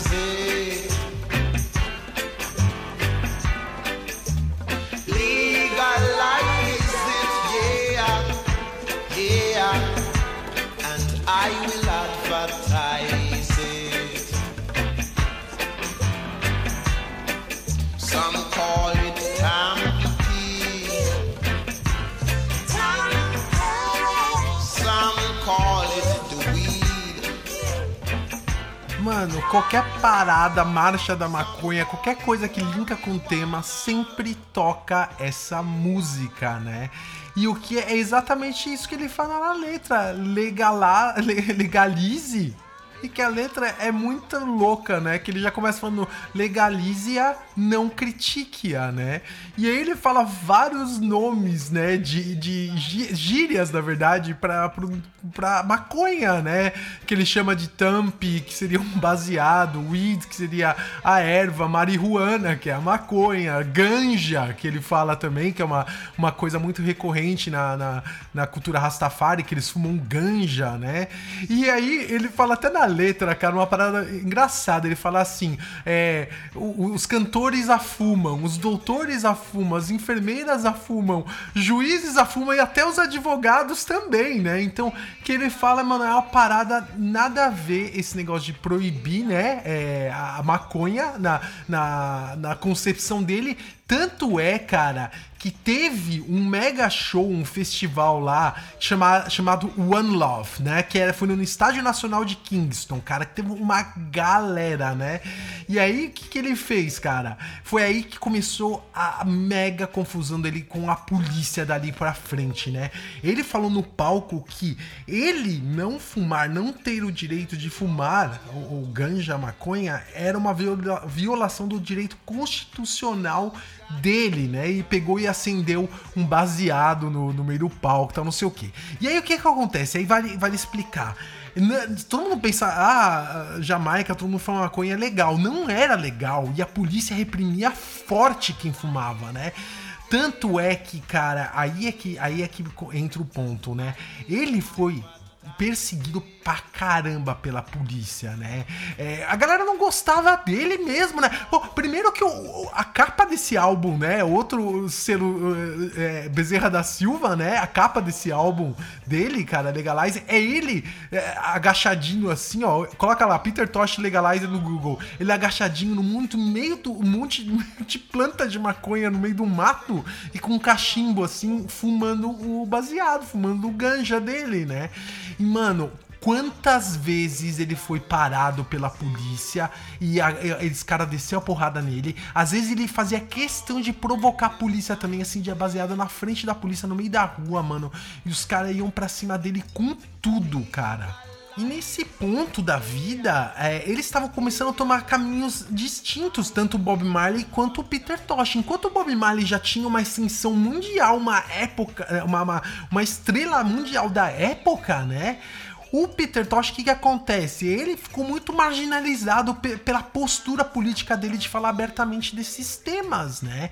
qualquer parada, marcha da maconha, qualquer coisa que linka com o tema, sempre toca essa música, né? E o que é exatamente isso que ele fala na letra: legala, le- legalize. E que a letra é muito louca, né? Que ele já começa falando legalize-a, não critique-a, né? E aí ele fala vários nomes, né? De, de gí- gírias, na verdade, pra, pro- pra maconha, né? Que ele chama de tamp, que seria um baseado, weed, que seria a erva, marihuana, que é a maconha, ganja, que ele fala também, que é uma, uma coisa muito recorrente na, na, na cultura Rastafari, que eles fumam ganja, né? E aí ele fala até na letra, cara, uma parada engraçada. Ele fala assim: é, os cantores afumam, os doutores afumam, as enfermeiras afumam, juízes afumam e até os advogados também, né? Então, que ele fala, mano, é uma parada nada a ver esse negócio de proibir, né? é, a maconha na, na, na concepção dele. Tanto é, cara, que teve um mega show, um festival lá chama, chamado One Love, né? Que era, foi no Estádio Nacional de Kingston, cara, que teve uma galera, né? E aí, o que, que ele fez, cara? Foi aí que começou a mega confusão dele com a polícia dali pra frente, né? Ele falou no palco que ele não fumar, não ter o direito de fumar o, o ganja, maconha, era uma viola- violação do direito constitucional dele, né? E pegou e acendeu um baseado no, no meio do palco, tal, não sei o que. E aí o que que acontece? Aí vale, vale explicar. Todo mundo pensa, ah, Jamaica, todo mundo fuma maconha, é legal. Não era legal e a polícia reprimia forte quem fumava, né? Tanto é que, cara, aí é que, aí é que entra o ponto, né? Ele foi perseguido pra caramba pela polícia, né? É, a galera não gostava dele mesmo, né? Pô, primeiro que o- a capa desse álbum, né? Outro selo é, Bezerra da Silva, né? A capa desse álbum dele, cara, Legalize, é ele é, agachadinho assim, ó. Coloca lá, Peter Tosh Legalize no Google. Ele agachadinho no muito meio do um monte de planta de maconha no meio do mato e com um cachimbo assim, fumando o baseado, fumando o ganja dele, né? E, mano, quantas vezes ele foi parado pela polícia e a, e- eles caras desceu a porrada nele. Às vezes ele fazia questão de provocar a polícia também, assim, de baseada na frente da polícia, no meio da rua, mano. E os caras iam pra cima dele com tudo, cara. E nesse ponto da vida, é, eles estavam começando a tomar caminhos distintos, tanto o Bob Marley quanto o Peter Tosh. Enquanto o Bob Marley já tinha uma extensão mundial, uma época, é, uma, uma, uma estrela mundial da época, né? O Peter Tosh, o que, que acontece? Ele ficou muito marginalizado pe- pela postura política dele de falar abertamente desses temas, né?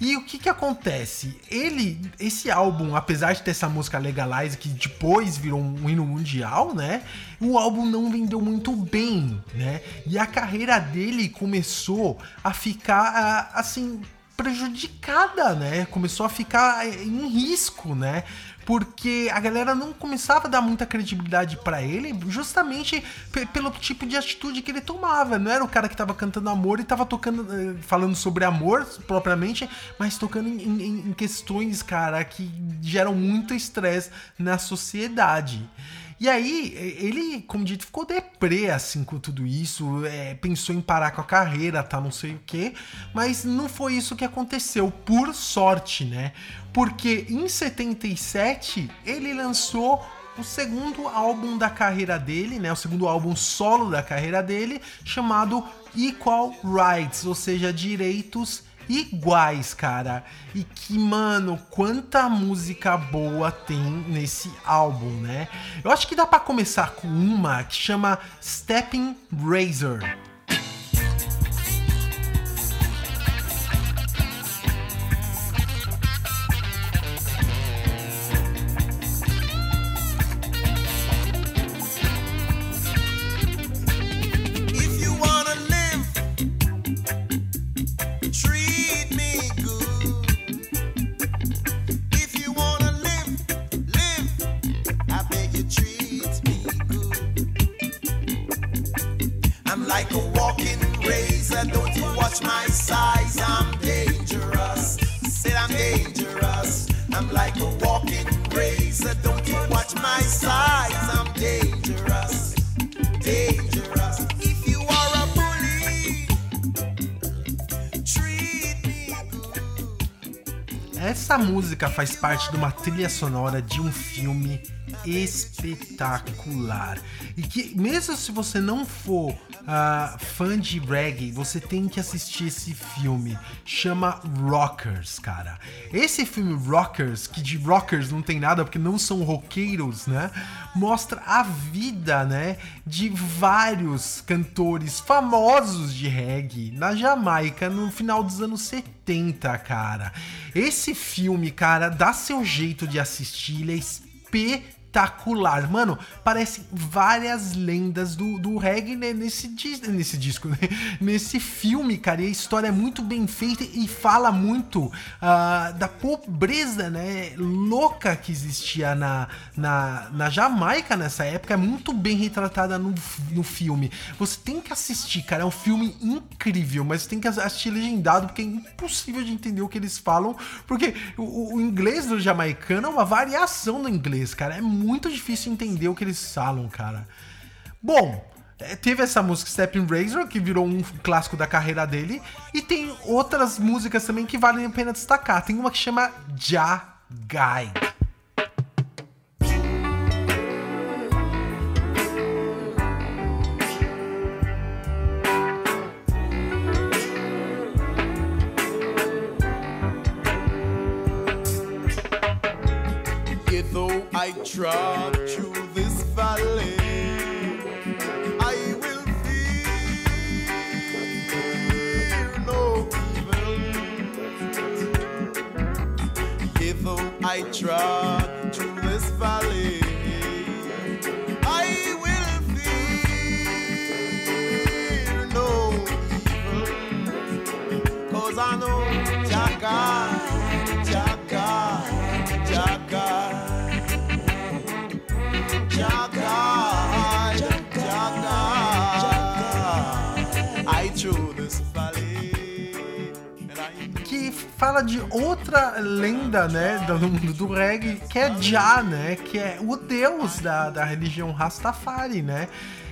E o que que acontece? Ele, esse álbum, apesar de ter essa música Legalize, que depois virou um hino mundial, né? O álbum não vendeu muito bem, né? E a carreira dele começou a ficar, assim, prejudicada, né? Começou a ficar eh, em risco, né? Porque a galera não começava a dar muita credibilidade pra ele, justamente pe- pelo tipo de atitude que ele tomava. Não era o cara que tava cantando amor e tava tocando, eh, falando sobre amor propriamente, mas tocando em, em- em questões, cara, que geram muito estresse na sociedade. E aí, ele, como dito, ficou deprê, assim, com tudo isso, é, pensou em parar com a carreira, tá, não sei o quê, mas não foi isso que aconteceu, por sorte, né? Porque em 77, ele lançou o segundo álbum da carreira dele, né? O segundo álbum solo da carreira dele, chamado Equal Rights, ou seja, direitos iguais, cara. E que, mano, quanta música boa tem nesse álbum, né? Eu acho que dá pra começar com uma que chama Stepping Razor. like a walking razor. Don't you watch my size? I'm dangerous. I said I'm dangerous. I'm like a walking razor. Don't you watch my size? I'm dangerous. Dangerous. If you are a bully, treat me good. Essa música faz parte de uma trilha sonora de um filme espetacular. E que, mesmo se você não for ah, fã de reggae, você tem que assistir esse filme. Chama Rockers, cara. Esse filme Rockers, que de rockers não tem nada porque não são roqueiros, né? Mostra a vida, né? De vários cantores famosos de reggae na Jamaica no final dos anos 70, cara. Esse filme, cara, dá seu jeito de assistir, ele é espetacular. Mano, parecem várias lendas do, do reggae né, nesse, nesse disco, né? nesse filme, cara. E a história é muito bem feita e fala muito ah, da pobreza, né? Louca que existia na, na, na Jamaica nessa época. É muito bem retratada no, no filme. Você tem que assistir, cara. É um filme incrível, mas tem que assistir legendado porque é impossível de entender o que eles falam. Porque o, o inglês do jamaicano é uma variação do inglês, cara. É muito difícil entender o que eles falam, cara. Bom, é, teve essa música Razor, que virou um clássico da carreira dele, e tem outras músicas também que valem a pena destacar. Tem uma que chama Ja Guide. I trod through this valley, I will fear no evil. I fala de outra lenda, né, do mundo do reggae, que é Jah, né, que é o deus da, da religião Rastafari, né,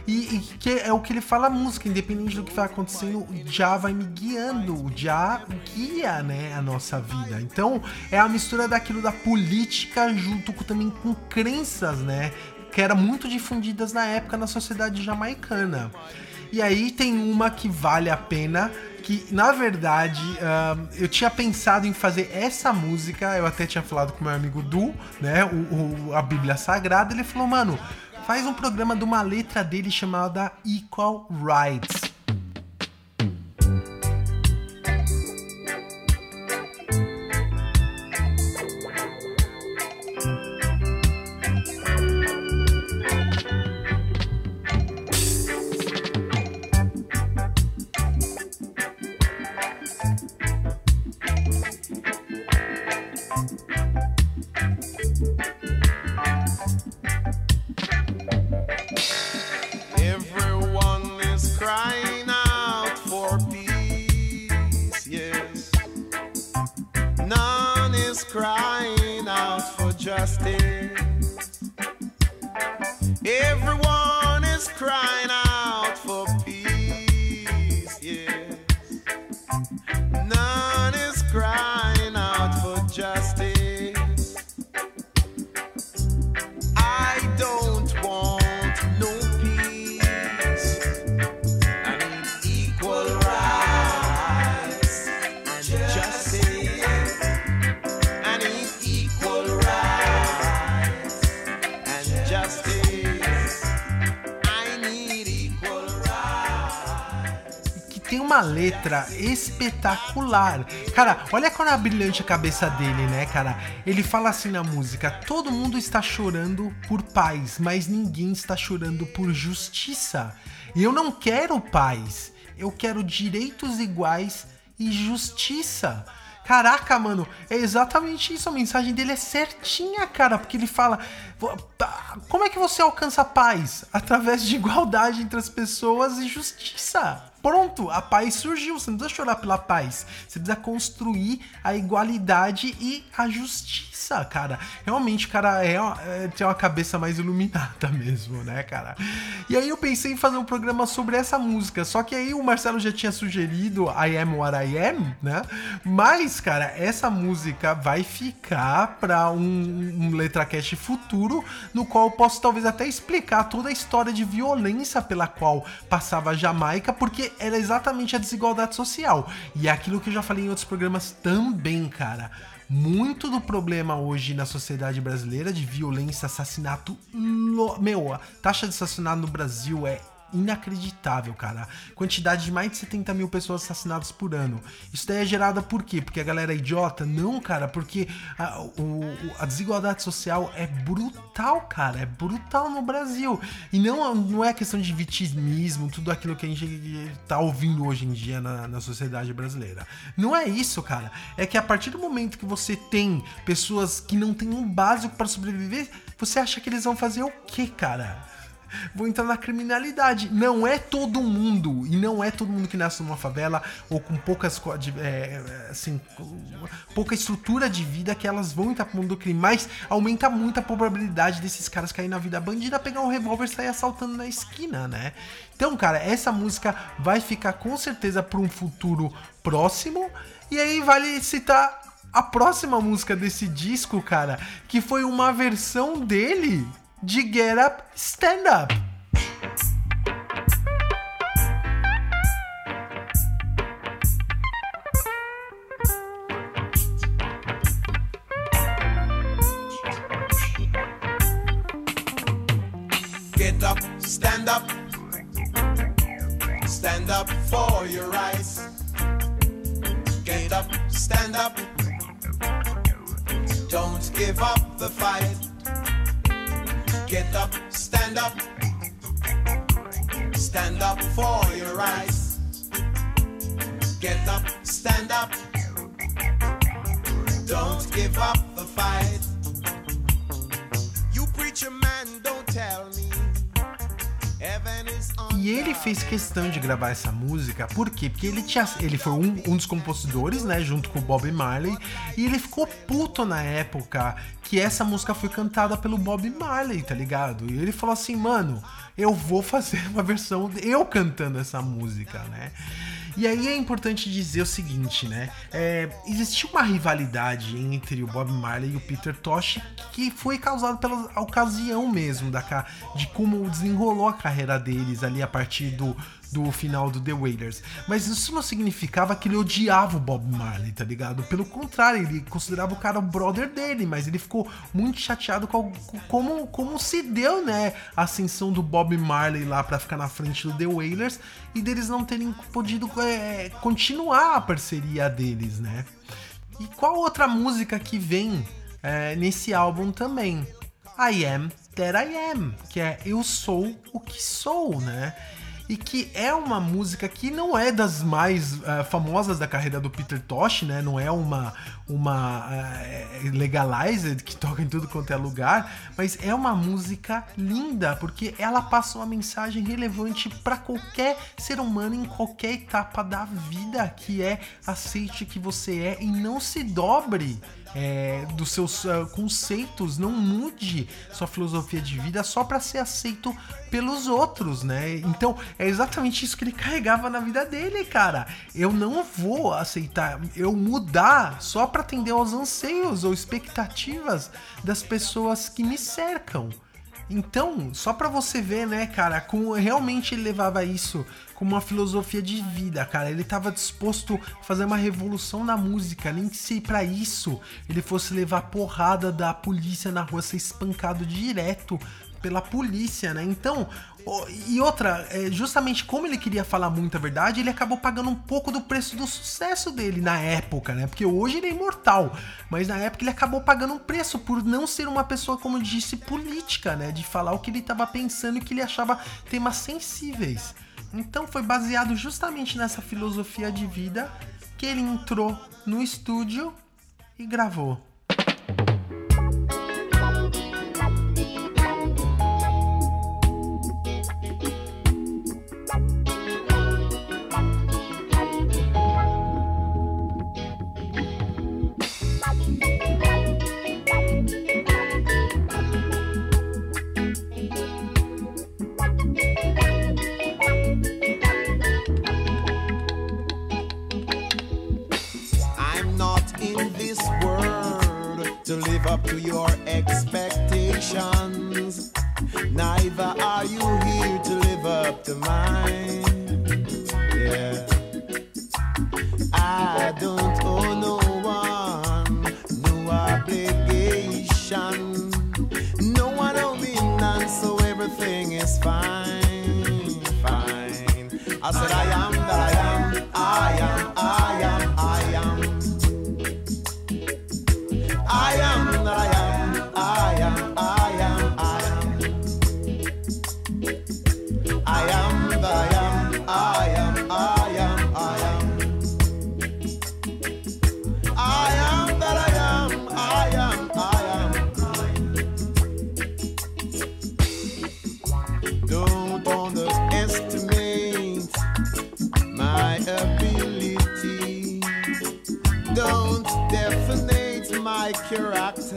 e, e que é o que ele fala na música, independente do que vai acontecendo, o Jah vai me guiando, o Jah guia, né, a nossa vida. Então, é a mistura daquilo da política junto com, também com crenças, né, que eram muito difundidas na época na sociedade jamaicana. E aí tem uma que vale a pena, que na verdade ahn, eu tinha pensado em fazer essa música, eu até tinha falado com meu amigo Du, né, o, o- a Bíblia Sagrada, ele falou, mano, faz um programa de uma letra dele chamada Equal Rights. Letra espetacular. Cara, olha qual é brilhante a cabeça dele, né, cara? Ele fala assim na música: todo mundo está chorando por paz, mas ninguém está chorando por justiça. E eu não quero paz, eu quero direitos iguais e justiça. Caraca, mano, é exatamente isso. A mensagem dele é certinha, cara, porque ele fala: "Vo- tá, como é que você alcança paz? Através de igualdade entre as pessoas e justiça. Pronto, a paz surgiu. Você não precisa chorar pela paz. Você precisa construir a igualdade e a justiça, cara. Realmente, cara, é, é tem uma cabeça mais iluminada mesmo, né, cara? E aí eu pensei em fazer um programa sobre essa música. Só que aí o Marcelo já tinha sugerido I Am What I Am, né? Mas, cara, essa música vai ficar pra um, um LetraCast futuro, no qual eu posso talvez até explicar toda a história de violência pela qual passava a Jamaica, porque era exatamente a desigualdade social. E é aquilo que eu já falei em outros programas também, cara. Muito do problema hoje na sociedade brasileira de violência, assassinato. lo- Meu, a taxa de assassinato no Brasil é inacreditável, cara. Quantidade de mais de 70 mil pessoas assassinadas por ano. Isso daí é gerada por quê? Porque a galera é idiota? Não, cara, porque a, o- a desigualdade social é brutal, cara. É brutal no Brasil. E não, não é questão de vitimismo, tudo aquilo que a gente tá ouvindo hoje em dia na, na sociedade brasileira. Não é isso, cara. É que a partir do momento que você tem pessoas que não têm um básico para sobreviver, você acha que eles vão fazer o quê, cara? Vou entrar na criminalidade. Não é todo mundo, e não é todo mundo que nasce numa favela ou com poucas é, assim, pouca estrutura de vida que elas vão entrar pro mundo do crime, mas aumenta muito a probabilidade desses caras caírem na vida bandida, pegar um revólver e sair assaltando na esquina, né? Então, cara, essa música vai ficar com certeza para um futuro próximo, e aí vale citar a próxima música desse disco, cara, que foi uma versão dele de Get Up, Stand Up. Get up, stand up. Stand up for your rights. Get up, stand up. Don't give up the fight. Get up, stand up. Stand up for your rights. Get up, stand up. Don't give up the fight. You preacher man, don't tell me. E ele fez questão de gravar essa música, por quê? Porque ele tinha, ele foi um, um dos compositores, né, junto com o Bob Marley, e ele ficou puto na época que essa música foi cantada pelo Bob Marley, tá ligado? E ele falou assim, mano, eu vou fazer uma versão eu cantando essa música, né? E aí é importante dizer o seguinte, né? É, existiu uma rivalidade entre o Bob Marley e o Peter Tosh que foi causada pela ocasião mesmo da, de como desenrolou a carreira deles ali a partir do, do final do The Wailers. Mas isso não significava que ele odiava o Bob Marley, tá ligado? Pelo contrário, ele considerava o cara o brother dele, mas ele ficou muito chateado com, com como, como se deu, né, a ascensão do Bob Marley lá pra ficar na frente do The Wailers e deles não terem podido é, continuar a parceria deles, né? E qual outra música que vem é, nesse álbum também? I Am That I Am, que é Eu Sou o que Sou, né? E que é uma música que não é das mais eh, famosas da carreira do Peter Tosh, né? Não é uma, uma eh, legalized que toca em tudo quanto é lugar, mas é uma música linda porque ela passa uma mensagem relevante para qualquer ser humano em qualquer etapa da vida, que é aceite que você é e não se dobre é, dos seus ah, conceitos, não mude sua filosofia de vida só para ser aceito pelos outros, né? Então é exatamente isso que ele carregava na vida dele, cara. Eu não vou aceitar eu mudar só para atender aos anseios ou expectativas das pessoas que me cercam. Então, só pra você ver, né, cara, como realmente ele levava isso como uma filosofia de vida, cara. Ele tava disposto a fazer uma revolução na música, nem que se pra isso ele fosse levar porrada da polícia na rua, ser espancado direto pela polícia, né? Então, o- e outra, é, justamente como ele queria falar muita verdade, ele acabou pagando um pouco do preço do sucesso dele na época, né? Porque hoje ele é imortal, mas na época ele acabou pagando um preço por não ser uma pessoa, como disse, política, né? De falar o que ele estava pensando e que ele achava temas sensíveis. Então foi baseado justamente nessa filosofia de vida que ele entrou no estúdio e gravou. to live up to your expectations. Neither are you here to live up to mine. Yeah. I don't owe no one, no obligation. My character.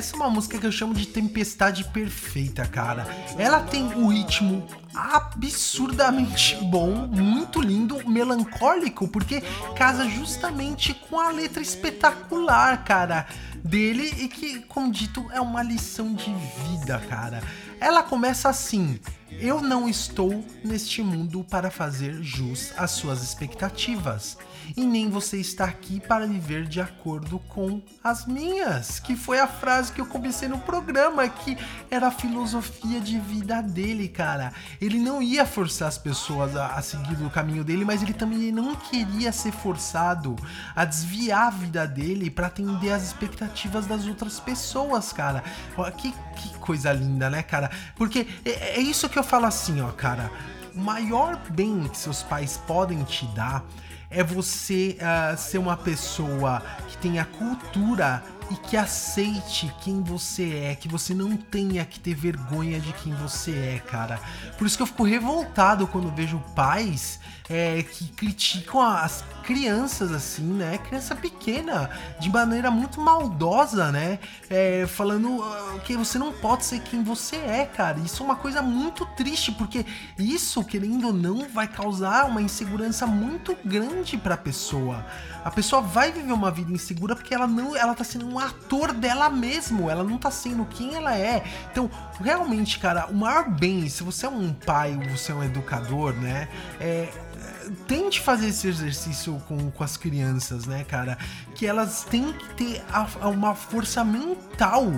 Essa é uma música que eu chamo de tempestade perfeita, cara. Ela tem um ritmo absurdamente bom, muito lindo, melancólico, porque casa justamente com a letra espetacular, cara, dele e que, como dito, é uma lição de vida, cara. Ela começa assim: Eu não estou neste mundo para fazer jus às suas expectativas. E nem você está aqui para viver de acordo com as minhas. Que foi a frase que eu comecei no programa, que era a filosofia de vida dele, cara. Ele não ia forçar as pessoas a, a seguir o caminho dele, mas ele também não queria ser forçado a desviar a vida dele para atender as expectativas das outras pessoas, cara. Que, que coisa linda, né, cara? Porque é, é isso que eu falo assim, ó, cara. O maior bem que seus pais podem te dar é você ah, ser uma pessoa que tenha cultura e que aceite quem você é, que você não tenha que ter vergonha de quem você é, cara. Por isso que eu fico revoltado quando vejo pais é, que criticam as crianças assim, né? Criança pequena, de maneira muito maldosa, né? É, falando ah, que você não pode ser quem você é, cara. Isso é uma coisa muito triste, porque isso, querendo ou não, vai causar uma insegurança muito grande pra pessoa. A pessoa vai viver uma vida insegura porque ela não, ela tá sendo um ator dela mesmo, ela não tá sendo quem ela é. Então, realmente, cara, o maior bem, se você é um pai ou você é um educador, né? É, tente fazer esse exercício com, com as crianças, né, cara? Que elas têm que ter a- a- uma força mental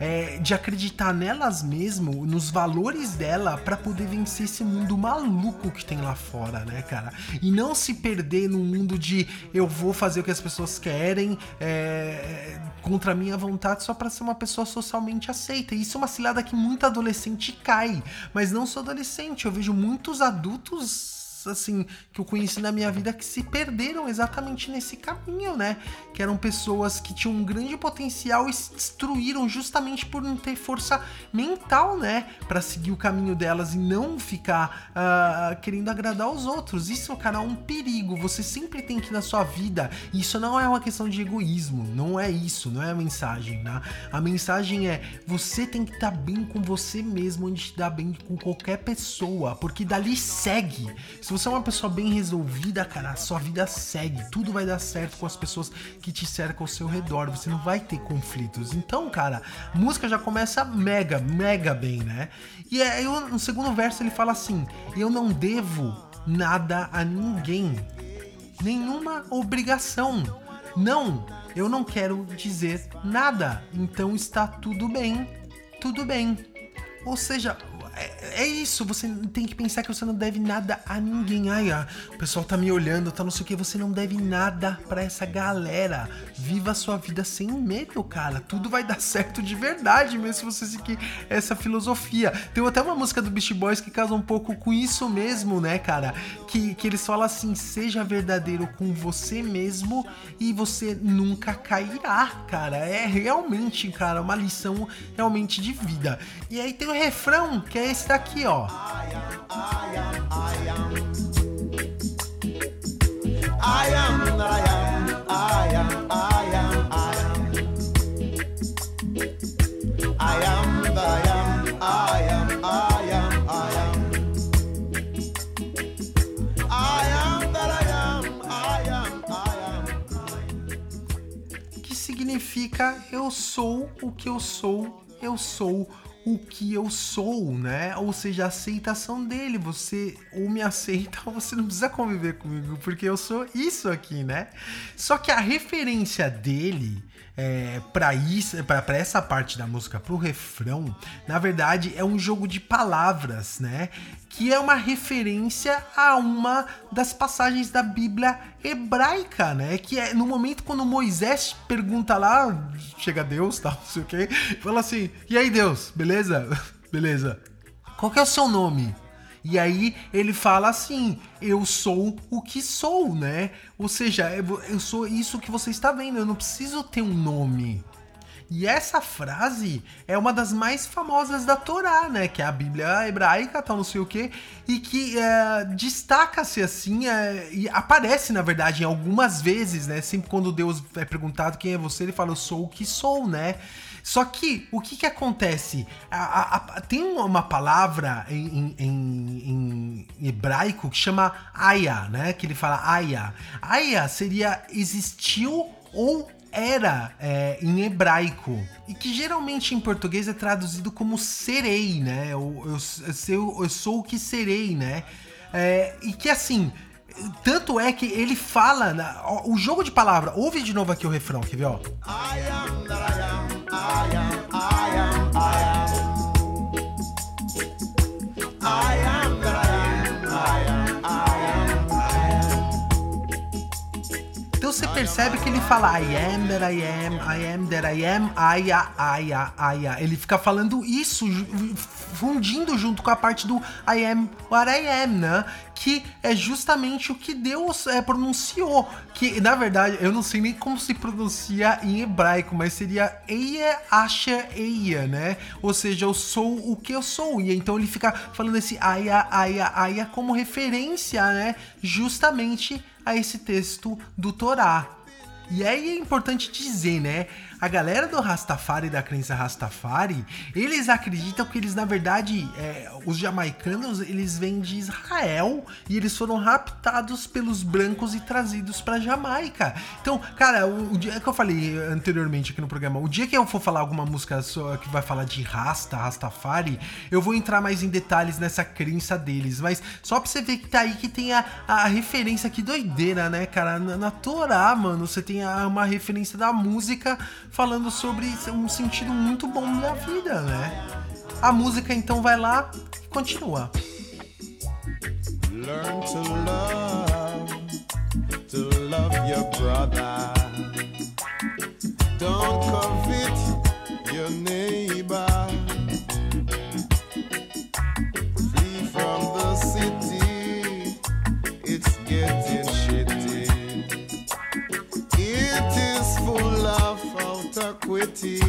é, de acreditar nelas mesmo, nos valores dela, pra poder vencer esse mundo maluco que tem lá fora, né, cara? E não se perder num mundo de eu vou fazer o que as pessoas querem é, contra a minha vontade só pra ser uma pessoa socialmente aceita. Isso é uma cilada que muito adolescente cai. Mas não sou adolescente, eu vejo muitos adultos assim que eu conheci na minha vida que se perderam exatamente nesse caminho, né? Que eram pessoas que tinham um grande potencial e se destruíram justamente por não ter força mental, né? Pra seguir o caminho delas e não ficar ah, querendo agradar os outros. Isso, cara, é um perigo. Você sempre tem que na sua vida. Isso não é uma questão de egoísmo, não é isso, não é a mensagem, né? A mensagem é você tem que estar bem com você mesmo antes de dar bem com qualquer pessoa, porque dali segue. Se você é uma pessoa bem resolvida, cara, a sua vida segue. Tudo vai dar certo com as pessoas que te cercam ao seu redor. Você não vai ter conflitos. Então, cara, música já começa mega, mega bem, né? E aí, no segundo verso, ele fala assim: Eu não devo nada a ninguém. Nenhuma obrigação. Não, eu não quero dizer nada. Então está tudo bem. Tudo bem. Ou seja, é- isso, você tem que pensar que você não deve nada a ninguém. Ai, ah, o pessoal tá me olhando, tá não sei o que, você não deve nada pra essa galera. Viva a sua vida sem medo, cara. Tudo vai dar certo de verdade, mesmo se você seguir essa filosofia. Tem até uma música do Beast Boys que casa um pouco com isso mesmo, né, cara? Que, que eles falam assim: seja verdadeiro com você mesmo e você nunca cairá, cara. É realmente, cara, uma lição realmente de vida. E aí tem o refrão, que é esse daqui, ó. Que significa eu sou o que eu sou, eu sou o que eu sou, né? Ou seja, a aceitação dele. Você ou me aceita ou você não precisa conviver comigo, porque eu sou isso aqui, né? Só que a referência dele é, para isso, para essa parte da música, pro refrão, na verdade é um jogo de palavras, né? Que é uma referência a uma das passagens da Bíblia hebraica, né? Que é no momento quando Moisés pergunta lá, chega Deus, tal, não sei o que, fala assim: "E aí, Deus, beleza? beleza? Qual que é o seu nome?" E aí ele fala assim: eu sou o que sou, né? Ou seja, eu eu sou isso que você está vendo, eu não preciso ter um nome. E essa frase é uma das mais famosas da Torá, né? Que é a Bíblia hebraica, tal, não sei o quê, e que é, destaca-se assim, é, e aparece, na verdade, em algumas vezes, né? Sempre quando Deus é perguntado quem é você, ele fala, eu sou o que sou, né? Só que o que que acontece? A- a- a- tem uma palavra em, em- em- hebraico que chama aya, né? Que ele fala aya. Aya seria existiu ou era é, em hebraico e que geralmente em português é traduzido como serei, né? Eu, eu, eu, sou- eu sou o que serei, né? É, e que assim, tanto é que ele fala, na- o jogo de palavra, ouve de novo aqui o refrão, quer ver, ó? I am that I am, I am, I am, I am. I am Então você percebe que ele fala I am that I am, I am that I am, aya, aya, aya. Ele fica falando isso, fundindo junto com a parte do I am what I am, né? Que é justamente o que Deus é, pronunciou. Que na verdade eu não sei nem como se pronuncia em hebraico, mas seria Eia Asher Eia, né? Ou seja, eu sou o que eu sou. E então ele fica falando esse aya, aya, aya como referência, né? Justamente a esse texto do Torá. E aí é importante dizer, né? A galera do Rastafari, da crença Rastafari, eles acreditam que eles, na verdade, é, os jamaicanos, eles vêm de Israel e eles foram raptados pelos brancos e trazidos pra Jamaica. Então, cara, o, o dia que eu falei anteriormente aqui no programa, o dia que eu for falar alguma música que vai falar de Rasta, Rastafari, eu vou entrar mais em detalhes nessa crença deles. Mas só pra você ver que tá aí que tem a, a referência, que doideira, né, cara? Na, na Torá, mano, você tem a- uma referência da música falando sobre um sentido muito bom da vida, né? A música então vai lá e continua. Learn to love, to love your brother. Don't covet your neighbor. Autoquity.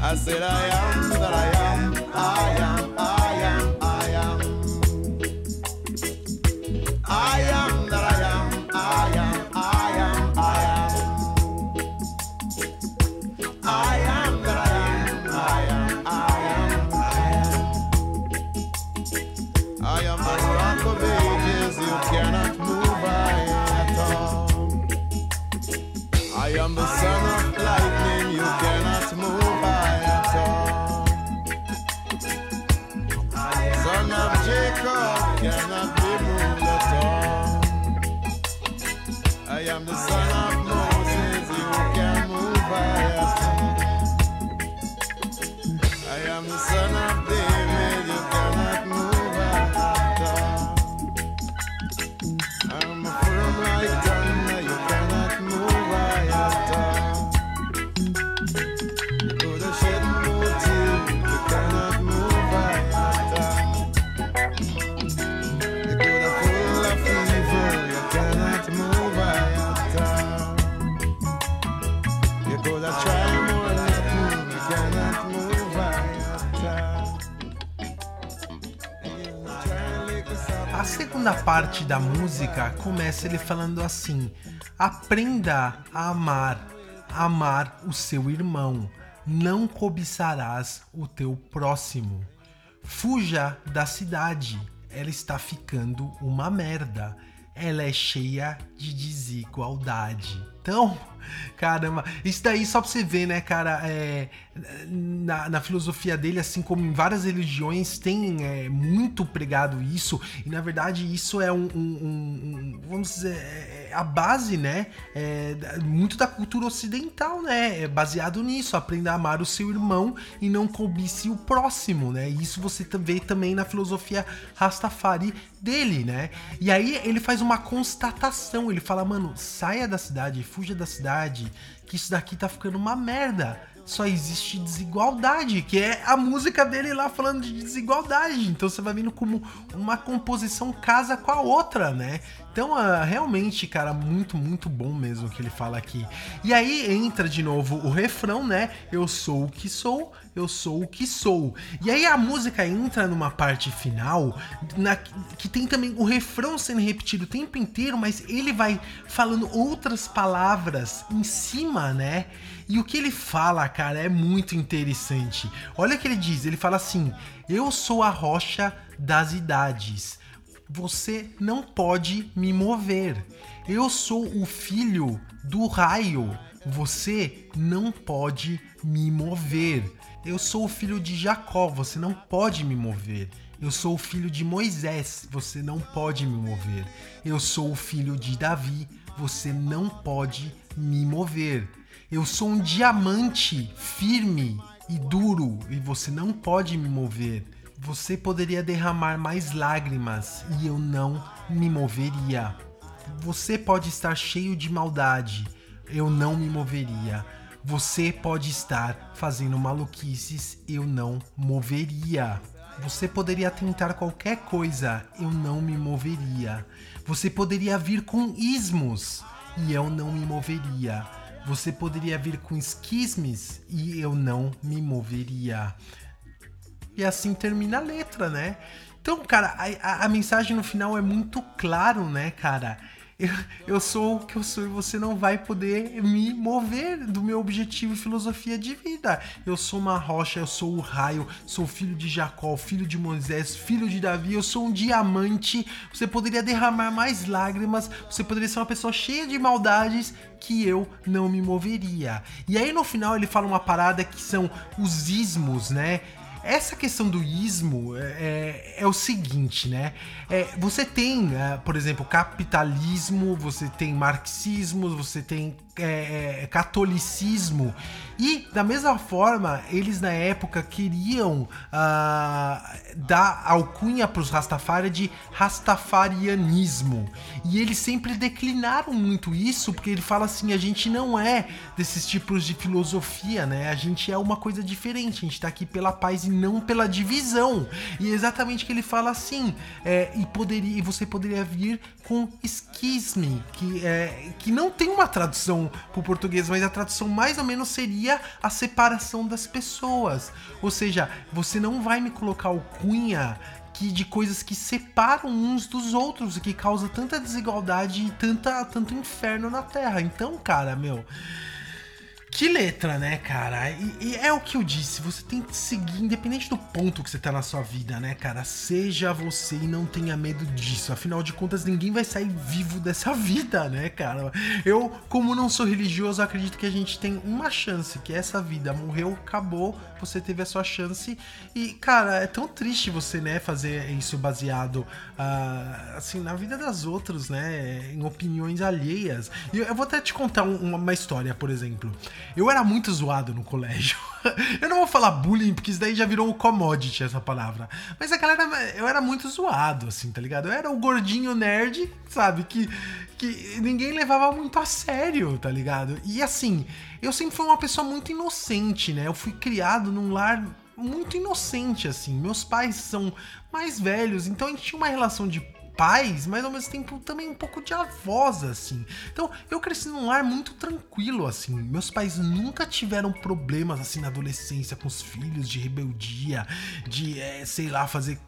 I said I am that I am, I am, I am, I am. I am segunda parte da música começa ele falando assim: aprenda a amar, amar o seu irmão, não cobiçarás o teu próximo. Fuja da cidade, ela está ficando uma merda. Ela é cheia de desigualdade. Então, caramba, isso daí só pra você ver, né, cara? é, na, na filosofia dele, assim como em várias religiões, tem é, muito pregado isso. E na verdade, isso é um. um- um- um- vamos dizer, é a base, né? é, muito da cultura ocidental, né? É baseado nisso. Aprenda a amar o seu irmão e não cobice o próximo, né? E isso você vê também na filosofia Rastafari dele, né? E aí ele faz uma constatação, ele fala, mano, saia da cidade, fuja da cidade, que isso daqui tá ficando uma merda. Só existe desigualdade, que é a música dele lá falando de desigualdade. Então você vai vendo como uma composição casa com a outra, né? Então, ah, realmente, cara, muito, muito bom mesmo o que ele fala aqui. E aí entra de novo o refrão, né? Eu sou o que sou, eu sou o que sou. E aí a música entra numa parte final na- que tem também o refrão sendo repetido o tempo inteiro, mas ele vai falando outras palavras em cima, né? E o que ele fala, cara, é muito interessante. Olha o que ele diz: ele fala assim, eu sou a rocha das idades. Você não pode me mover. Eu sou o filho do raio. Você não pode me mover. Eu sou o filho de Jacó. Você não pode me mover. Eu sou o filho de Moisés. Você não pode me mover. Eu sou o filho de Davi. Você não pode me mover. Eu sou um diamante firme e duro e você não pode me mover. Você poderia derramar mais lágrimas e eu não me moveria. Você pode estar cheio de maldade, eu não me moveria. Você pode estar fazendo maluquices, eu não moveria. Você poderia tentar qualquer coisa, eu não me moveria. Você poderia vir com ismos e eu não me moveria. Você poderia vir com esquismes e eu não me moveria. E assim termina a letra, né? Então, cara, a, a- a mensagem no final é muito claro, né, cara? Eu, eu sou o que eu sou e você não vai poder me mover do meu objetivo e filosofia de vida. Eu sou uma rocha, eu sou o raio, sou filho de Jacó, filho de Moisés, filho de Davi, eu sou um diamante. Você poderia derramar mais lágrimas, você poderia ser uma pessoa cheia de maldades que eu não me moveria. E aí no final ele fala uma parada que são os ismos, né? Essa questão do ismo é, é- é o seguinte, né? É, você tem, é, por exemplo, capitalismo, você tem marxismo, você tem é, é, catolicismo. E, da mesma forma, eles na época queriam ah, dar alcunha para os Rastafari de Rastafarianismo. E eles sempre declinaram muito isso, porque ele fala assim: a gente não é desses tipos de filosofia, né? A gente é uma coisa diferente, a gente tá aqui pela paz e não pela divisão. E é exatamente que ele fala assim: é, e, poderia, você poderia vir com esquisme, que, é, que não tem uma tradução pro português, mas a tradução mais ou menos seria a separação das pessoas. Ou seja, você não vai me colocar o cunha que de coisas que separam uns dos outros e que causa tanta desigualdade e tanta, tanto inferno na Terra. Então, cara, meu. Que letra, né, cara? E, e é o que eu disse, você tem que seguir, independente do ponto que você tá na sua vida, né, cara? Seja você e não tenha medo disso. Afinal de contas, ninguém vai sair vivo dessa vida, né, cara? Eu, como não sou religioso, acredito que a gente tem uma chance, que essa vida morreu, acabou, você teve a sua chance. E, cara, é tão triste você, né, fazer isso baseado, ah, assim, na vida das outras, né, em opiniões alheias. E eu, vou até te contar um- uma, uma história, por exemplo. Eu era muito zoado no colégio. Eu não vou falar bullying, porque isso daí já virou um commodity, essa palavra. Mas a galera, eu era muito zoado, assim, tá ligado? Eu era o gordinho nerd, sabe? Que, que ninguém levava muito a sério, tá ligado? E assim, eu sempre fui uma pessoa muito inocente, né? Eu fui criado num lar muito inocente, assim. Meus pais são mais velhos, então a gente tinha uma relação de pais, mas ao mesmo tempo também um pouco de avós, assim. Então, eu cresci num lar muito tranquilo, assim. Meus pais nunca tiveram problemas, assim, na adolescência com os filhos, de rebeldia, de, eh, sei lá, fazer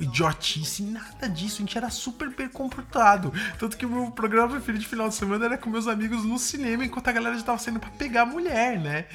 idiotice, nada disso. A gente era super bem comportado. Tanto que o meu programa preferido de final de semana era com meus amigos no cinema, enquanto a galera já tava saindo pra pegar mulher, né?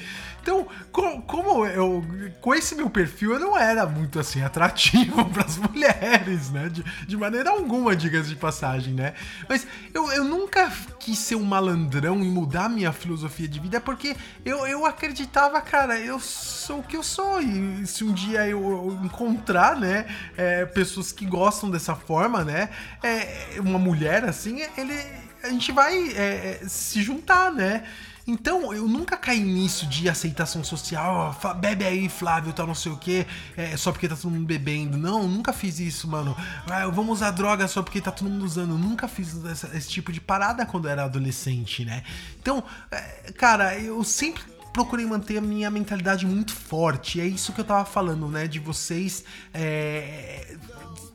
Então, co- como eu. Com esse meu perfil, eu não era muito assim atrativo pras mulheres, né? De, de maneira alguma, diga-se de passagem, né? Mas eu, eu nunca quis ser um malandrão e mudar minha filosofia de vida, porque eu, eu acreditava, cara, eu sou o que eu sou. E se um dia eu, eu encontrar, né, é, pessoas que gostam dessa forma, né, é, uma mulher assim, ele, a gente vai é, é, se juntar, né? Então, eu nunca caí nisso de aceitação social, bebe aí, Flávio, tal, não sei o quê, é, só porque tá todo mundo bebendo. Não, nunca fiz isso, mano. Ah, vamos usar droga só porque tá todo mundo usando. Nunca fiz essa- esse tipo de parada quando eu era adolescente, né? Então, é, cara, eu sempre procurei manter a minha mentalidade muito forte. É isso que eu tava falando, né? De vocês. é,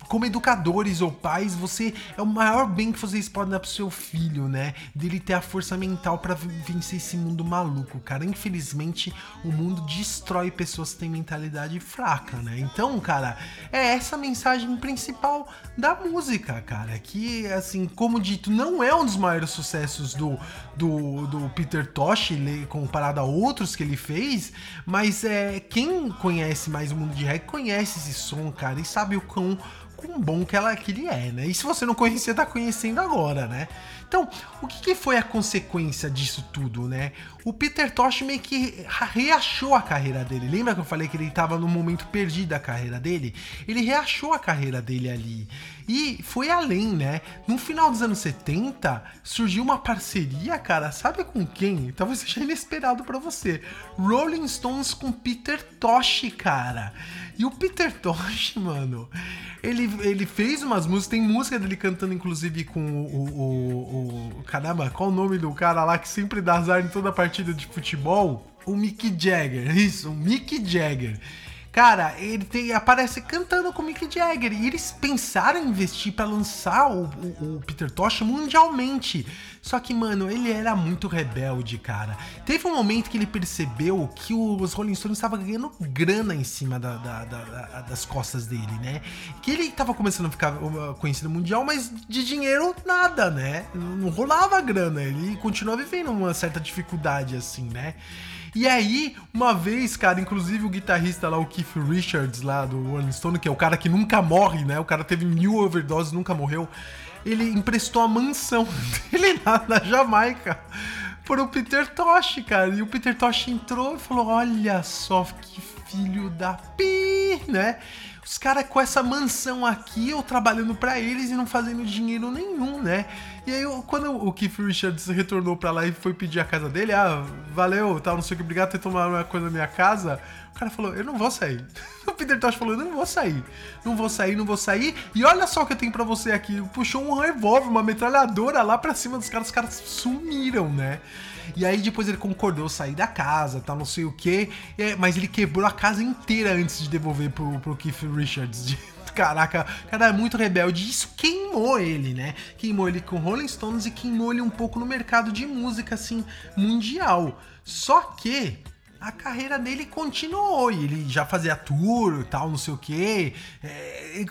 como educadores ou pais, você é o maior bem que vocês podem dar pro seu filho, né? Dele ter a força mental pra v- vencer esse mundo maluco, cara. Infelizmente, o mundo destrói pessoas que têm mentalidade fraca, né? Então, cara, é essa a mensagem principal da música, cara. Que, assim, como dito, não é um dos maiores sucessos do, do, do Peter Tosh, ele- comparado a outros que ele fez, mas é quem conhece mais o mundo de reggae conhece esse som, cara, e sabe o quão quão bom que, ela, que ele é, né? E se você não conhecia, tá conhecendo agora, né? Então, o que, que foi a consequência disso tudo, né? O Peter Tosh meio que reachou a carreira dele. Lembra que eu falei que ele tava num momento perdido da carreira dele? Ele reachou a carreira dele ali. E foi além, né? No final dos anos 70, surgiu uma parceria, cara, sabe com quem? Talvez seja inesperado pra você. Rolling Stones com Peter Tosh, cara. E o Peter Tosh, mano, ele, ele fez umas músicas, tem música dele cantando, inclusive, com o, o, o, o- Caramba, qual o nome do cara lá que sempre dá azar em toda partida de futebol? O Mick Jagger, isso, o Mick Jagger. Cara, ele tem, aparece cantando com o Mick Jagger. E eles pensaram em investir pra lançar o, o- o Peter Tosh mundialmente. Só que, mano, ele era muito rebelde, cara. Teve um momento que ele percebeu que os Rolling Stones estavam ganhando grana em cima da- da- da- da- das costas dele, né? Que ele tava começando a ficar uh, conhecido mundial, mas de dinheiro nada, né? Não rolava grana. Ele continuou vivendo uma certa dificuldade, assim, né? E aí, uma vez, cara, inclusive o guitarrista lá, o Keith Richards, lá do Rolling Stone, que é o cara que nunca morre, né? O cara teve mil overdoses, nunca morreu. Ele emprestou a mansão dele na, na Jamaica pro Peter Tosh, cara. E o Peter Tosh entrou e falou: Olha só que filho da pi, né? Os caras com essa mansão aqui, eu trabalhando pra eles e não fazendo dinheiro nenhum, né? E aí, quando o Keith Richards retornou pra lá e foi pedir a casa dele, ah, valeu, tal, não sei o que, obrigado por ter tomado uma coisa na minha casa, o cara falou, eu não vou sair. O Peter Tosh falou, eu não vou sair. Não vou sair, não vou sair. E olha só o que eu tenho pra você aqui. Puxou um revólver, uma metralhadora lá pra cima dos caras, os caras sumiram, né? E aí depois ele concordou sair da casa, tal, não sei o que. mas ele quebrou a casa inteira antes de devolver pro, pro Keith Richards. Caraca, o cara é muito rebelde. Isso queimou ele, né? Queimou ele com Rolling Stones e queimou ele um pouco no mercado de música, assim, mundial. Só que a carreira dele continuou e ele já fazia tour e tal, não sei o que.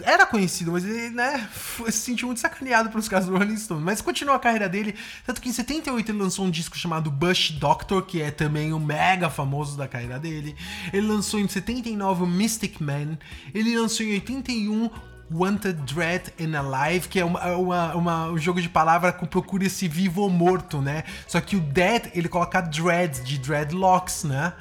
era conhecido, mas ele, né, foi- se sentiu muito sacaneado pelos caras do Rolling Stone. Mas continuou a carreira dele, tanto que em 78 ele lançou um disco chamado Bush Doctor, que é também o mega famoso da carreira dele. Ele lançou em 79 o Mystic Man. Ele lançou em 81 Wanted Dread and Alive, que é uma, uma- uma- um jogo de palavra com procura esse vivo ou morto, né? Só que o Dead, ele coloca Dread, de Dreadlocks, né?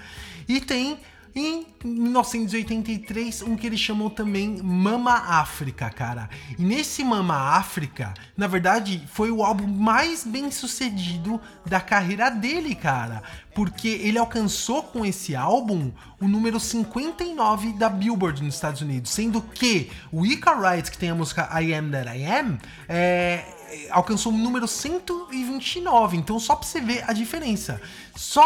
E tem em 1983 um que ele chamou também Mama África, cara. E nesse Mama África, na verdade, foi o álbum mais bem sucedido da carreira dele, cara. Porque ele alcançou com esse álbum o número 59 da Billboard nos Estados Unidos. Sendo que o Ika Wright, que tem a música I Am That I Am, é, alcançou o número 129. Então, só pra você ver a diferença. Só,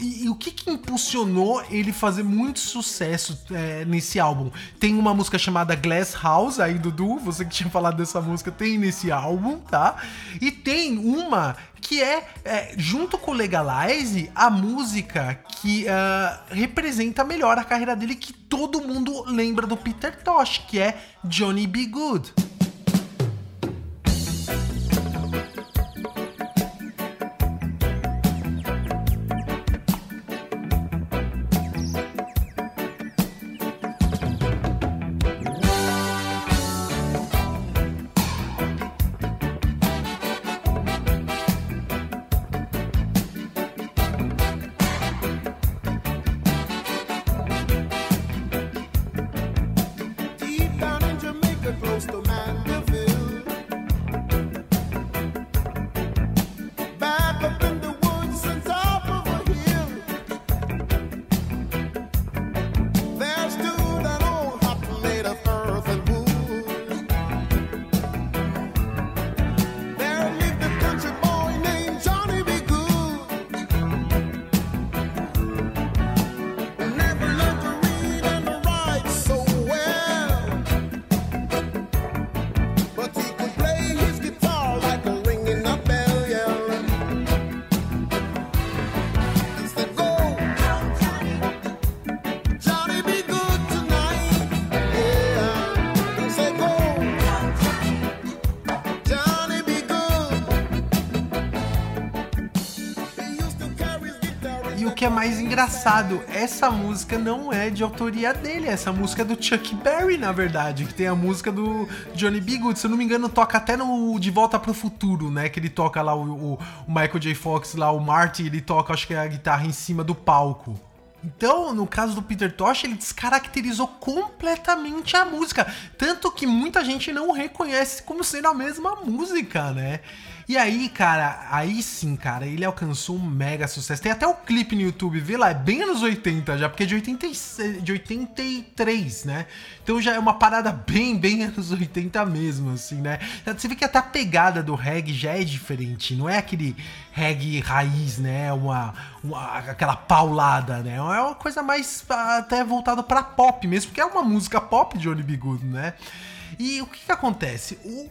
e, e o que, que impulsionou ele fazer muito sucesso é, nesse álbum? Tem uma música chamada Glass House, aí, Dudu, você que tinha falado dessa música, tem nesse álbum, tá? E tem uma que é, é, junto com o Legalize, a música que ah, representa melhor a carreira dele, que todo mundo lembra do Peter Tosh, que é Johnny B. Good. Engraçado, essa música não é de autoria dele, essa música é do Chuck Berry, na verdade, que tem a música do Johnny B. Good. Se eu não me engano, toca até no De Volta pro Futuro, né? Que ele toca lá o, o- o Michael J. Fox, lá o Marty, ele toca, acho que é a guitarra em cima do palco. Então, no caso do Peter Tosh, ele descaracterizou completamente a música. Tanto que muita gente não reconhece como sendo a mesma música, né? E aí, cara, aí sim, cara, ele alcançou um mega sucesso. Tem até o clipe no YouTube, vê lá, é bem anos 80 já, porque é de, 86, de 83, né? Então já é uma parada bem, bem anos 80 mesmo, assim, né? Você vê que até a pegada do reggae já é diferente, não é aquele reggae raiz, né? Uma, uma- aquela paulada, né? É uma coisa mais até voltada pra pop mesmo, porque é uma música pop de Johnny B. Né? E o que que acontece? O-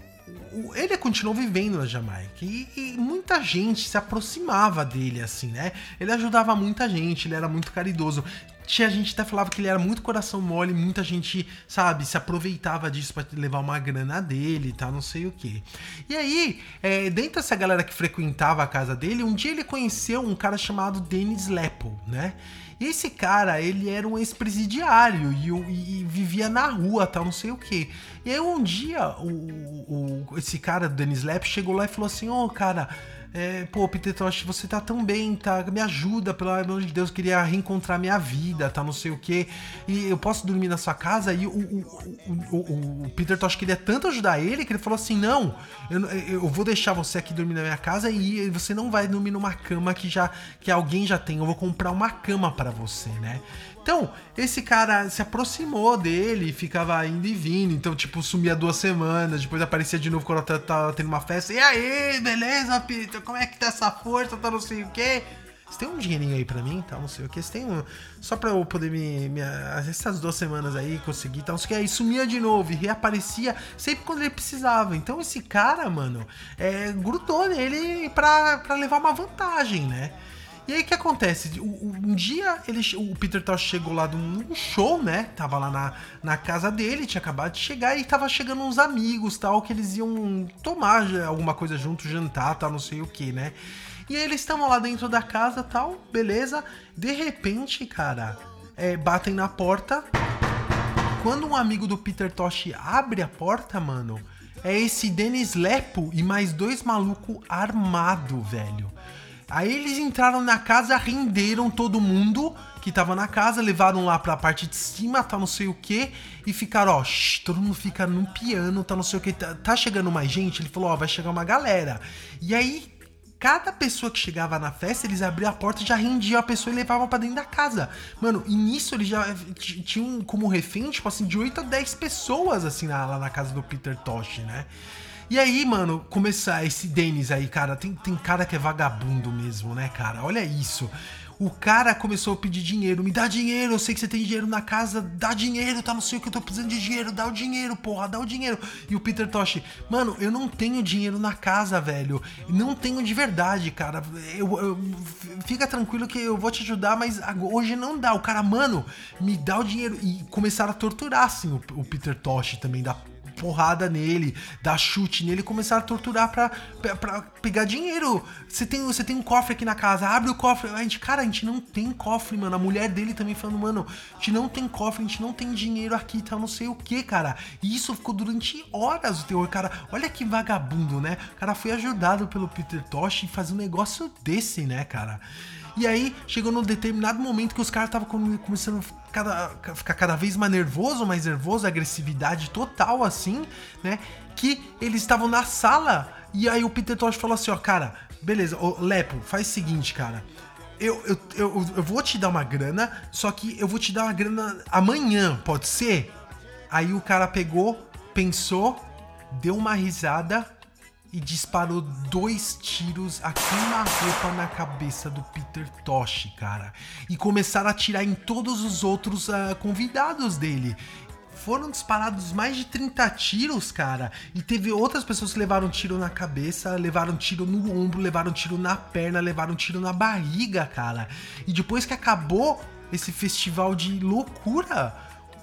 ele continuou vivendo na Jamaica e, e muita gente se aproximava dele, assim, né? Ele ajudava muita gente, ele era muito caridoso. Tinha gente até falava que ele era muito coração mole, muita gente, sabe, se aproveitava disso pra levar uma grana dele e tal, não sei o que. E aí, é, dentro dessa galera que frequentava a casa dele, um dia ele conheceu um cara chamado Dennis Lepple, né? E esse cara, ele era um ex-presidiário e, o- e vivia na rua, tal, não sei o que. E aí um dia, o, o- esse cara, Dennis Lepp, chegou lá e falou assim, ô cara, é, pô, Peter Tosh, você tá tão bem, tá? Me ajuda, pelo amor de Deus, eu queria reencontrar minha vida, tá? Não sei o que. E eu posso dormir na sua casa? E o, o, o, o- o Peter Tosh queria tanto ajudar ele que ele falou assim: não, eu, eu vou deixar você aqui dormir na minha casa e você não vai dormir numa cama que já que alguém já tem. Eu vou comprar uma cama para você, né? Então, esse cara se aproximou dele e ficava indo e vindo. Então, tipo, sumia duas semanas, depois aparecia de novo quando tava- tava tendo uma festa. E aí, beleza, Peter? Como é que tá essa força? Tá não sei o quê? Você tem um dinheirinho aí pra mim, tá? Não sei o que. Você tem um. Só pra eu poder me. me essas duas semanas aí conseguir, tá? Não sei o que. Aí sumia de novo e reaparecia sempre quando ele precisava. Então esse cara, mano, é, grudou nele pra, pra levar uma vantagem, né? E aí o que acontece? Um dia ele, o Peter Tosh chegou lá de um show, né? Tava lá na, na casa dele, tinha acabado de chegar e tava chegando uns amigos tal, que eles iam tomar já alguma coisa junto, jantar, tal, não sei o que, né? E aí eles estavam lá dentro da casa tal, beleza. De repente, cara, é, batem na porta. Quando um amigo do Peter Tosh abre a porta, mano, é esse Dennis Lepo e mais dois malucos armado, velho. Aí eles entraram na casa, renderam todo mundo que tava na casa, levaram lá pra parte de cima, tá não sei o que, e ficaram, ó, shh, todo mundo fica no piano, tá não sei o que, tá, tá chegando mais gente? Ele falou, ó, vai chegar uma galera. E aí Cada pessoa que chegava na festa, eles abriam a porta, já rendiam a pessoa e levavam pra dentro da casa. Mano, e nisso eles já tinham como refém, tipo assim, de 8 a 10 pessoas, assim, na- lá na casa do Peter Tosh, né? E aí, mano, começar esse Dennis aí, cara, tem, tem cara que é vagabundo mesmo, né, cara? Olha isso. o cara começou a pedir dinheiro. Me dá dinheiro, eu sei que você tem dinheiro na casa, dá dinheiro, tá? Não sei o que eu tô precisando de dinheiro, dá o dinheiro, porra, dá o dinheiro. E o Peter Tosh, mano, eu não tenho dinheiro na casa, velho. Não tenho de verdade, cara. Eu, eu- fica tranquilo que eu vou te ajudar, mas hoje não dá. O cara, mano, me dá o dinheiro. E começaram a torturar, assim, o, o Peter Tosh também, da porrada nele, dar chute nele, começaram a torturar pra, pra, pra pegar dinheiro. Você tem, você tem um cofre aqui na casa, abre o cofre. A gente, cara, a gente não tem cofre, mano. A mulher dele também falando, mano, a gente não tem cofre, a gente não tem dinheiro aqui, tá? Não sei o que, cara. E isso ficou durante horas o terror, cara. Olha que vagabundo, né? O cara foi ajudado pelo Peter Tosh e fazer um negócio desse, né, cara? E aí, chegou num determinado momento que os caras estavam começando a cada, ficar cada vez mais nervoso, mais nervoso, agressividade total, assim, né? Que eles estavam na sala e aí o Peter Tosh falou assim: ó, cara, beleza, ô, Lepo, faz o seguinte, cara. Eu, eu, eu, eu vou te dar uma grana, só que eu vou te dar uma grana amanhã, pode ser? Aí o cara pegou, pensou, deu uma risada e disparou dois tiros a queima-roupa na cabeça do Peter Tosh, cara. E começaram a atirar em todos os outros ah, convidados dele. Foram disparados mais de 30 tiros, cara. E teve outras pessoas que levaram tiro na cabeça, levaram tiro no ombro, levaram tiro na perna, levaram tiro na barriga, cara. E depois que acabou esse festival de loucura,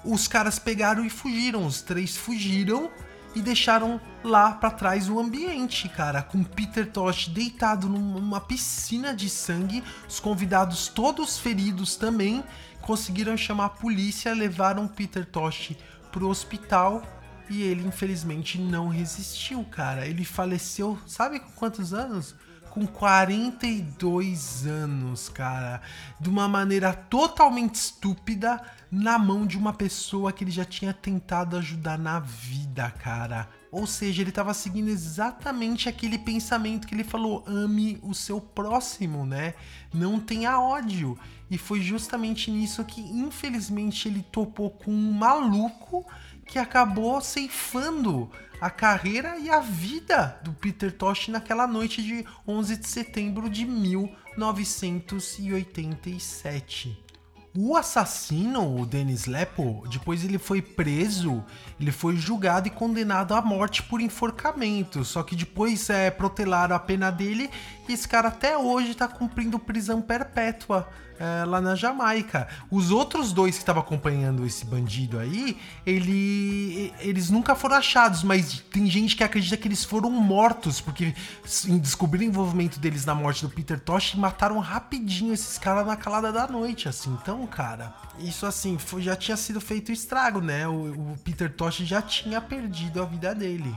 os caras pegaram e fugiram. Os três fugiram e deixaram lá pra trás o ambiente, cara, com Peter Tosh deitado numa piscina de sangue, os convidados todos feridos também, conseguiram chamar a polícia, levaram Peter Tosh pro hospital e ele infelizmente não resistiu, cara. Ele faleceu, sabe com quantos anos? Com 42 anos, cara, de uma maneira totalmente estúpida na mão de uma pessoa que ele já tinha tentado ajudar na vida, cara. Ou seja, ele tava seguindo exatamente aquele pensamento que ele falou: ame o seu próximo, né? Não tenha ódio. E foi justamente nisso que, infelizmente, ele topou com um maluco que acabou ceifando a carreira e a vida do Peter Tosh naquela noite de 11 de setembro de 1987. O assassino, o Dennis Lepo, depois ele foi preso, ele foi julgado e condenado à morte por enforcamento. Só que depois é, protelaram a pena dele e esse cara até hoje tá cumprindo prisão perpétua é, lá na Jamaica. Os outros dois que estavam acompanhando esse bandido aí, ele, eles nunca foram achados, mas tem gente que acredita que eles foram mortos, porque descobriram o envolvimento deles na morte do Peter Tosh e mataram rapidinho esses caras na calada da noite, assim. Então, cara, isso assim, foi- já tinha sido feito estrago, né? O, o Peter Tosh já tinha perdido a vida dele.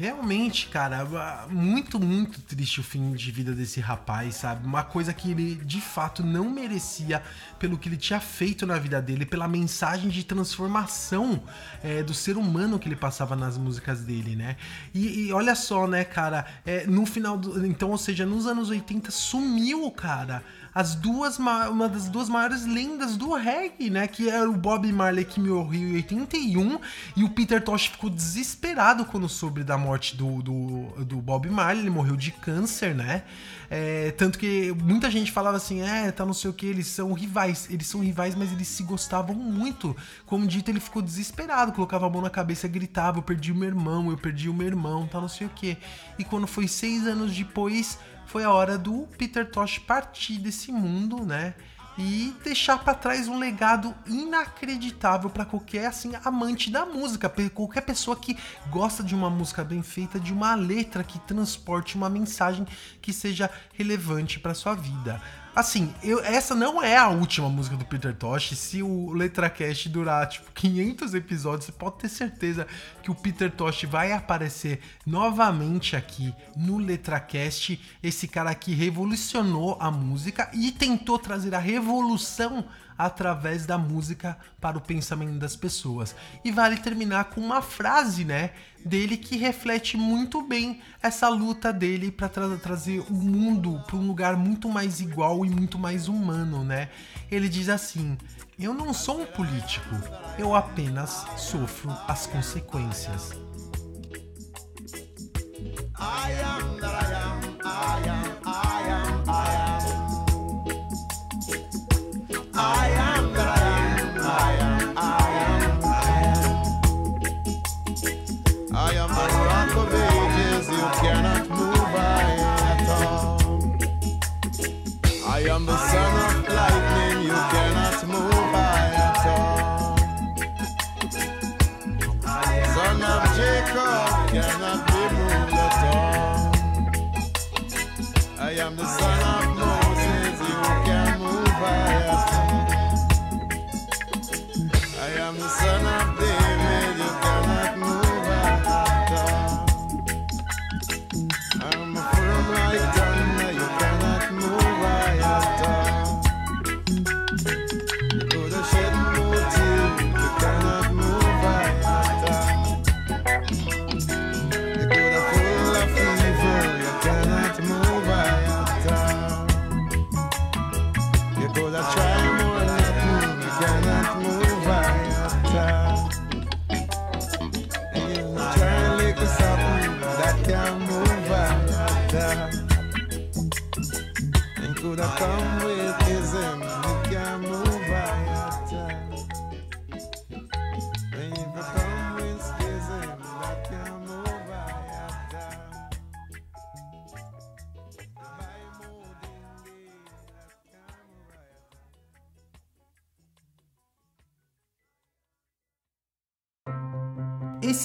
Realmente, cara, muito, muito triste o fim de vida desse rapaz, sabe? Uma coisa que ele de fato não merecia pelo que ele tinha feito na vida dele, pela mensagem de transformação é, do ser humano que ele passava nas músicas dele, né? E, e olha só, né, cara, é, no final do. Então, ou seja, nos anos 80 sumiu, cara as duas ma- uma das duas maiores lendas do reggae, né, que era o Bob Marley que morreu em 81 e o Peter Tosh ficou desesperado quando soube da morte do, do, do Bob Marley, ele morreu de câncer, né? É, tanto que muita gente falava assim, é, tá não sei o que, eles são rivais, eles são rivais, mas eles se gostavam muito. Como dito, ele ficou desesperado, colocava a mão na cabeça gritava, eu perdi o meu irmão, eu perdi o meu irmão, tá não sei o que. E quando foi seis anos depois, foi a hora do Peter Tosh partir desse mundo, né? E deixar pra trás um legado inacreditável pra qualquer assim amante da música, qualquer pessoa que gosta de uma música bem feita, de uma letra que transporte uma mensagem que seja relevante pra sua vida. Assim, eu- essa não é a última música do Peter Tosh. Se o LetraCast durar tipo 500 episódios, você pode ter certeza que o Peter Tosh vai aparecer novamente aqui no LetraCast. Esse cara aqui revolucionou a música e tentou trazer a revolução através da música para o pensamento das pessoas. E vale terminar com uma frase, né, dele que reflete muito bem essa luta dele para trazer o mundo para um lugar muito mais igual e muito mais humano, né? Ele diz assim: "Eu não sou um político, eu apenas sofro as consequências." I am that I am, I am, I am. I'm the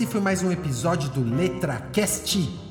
Esse foi mais um episódio do Letra Cast.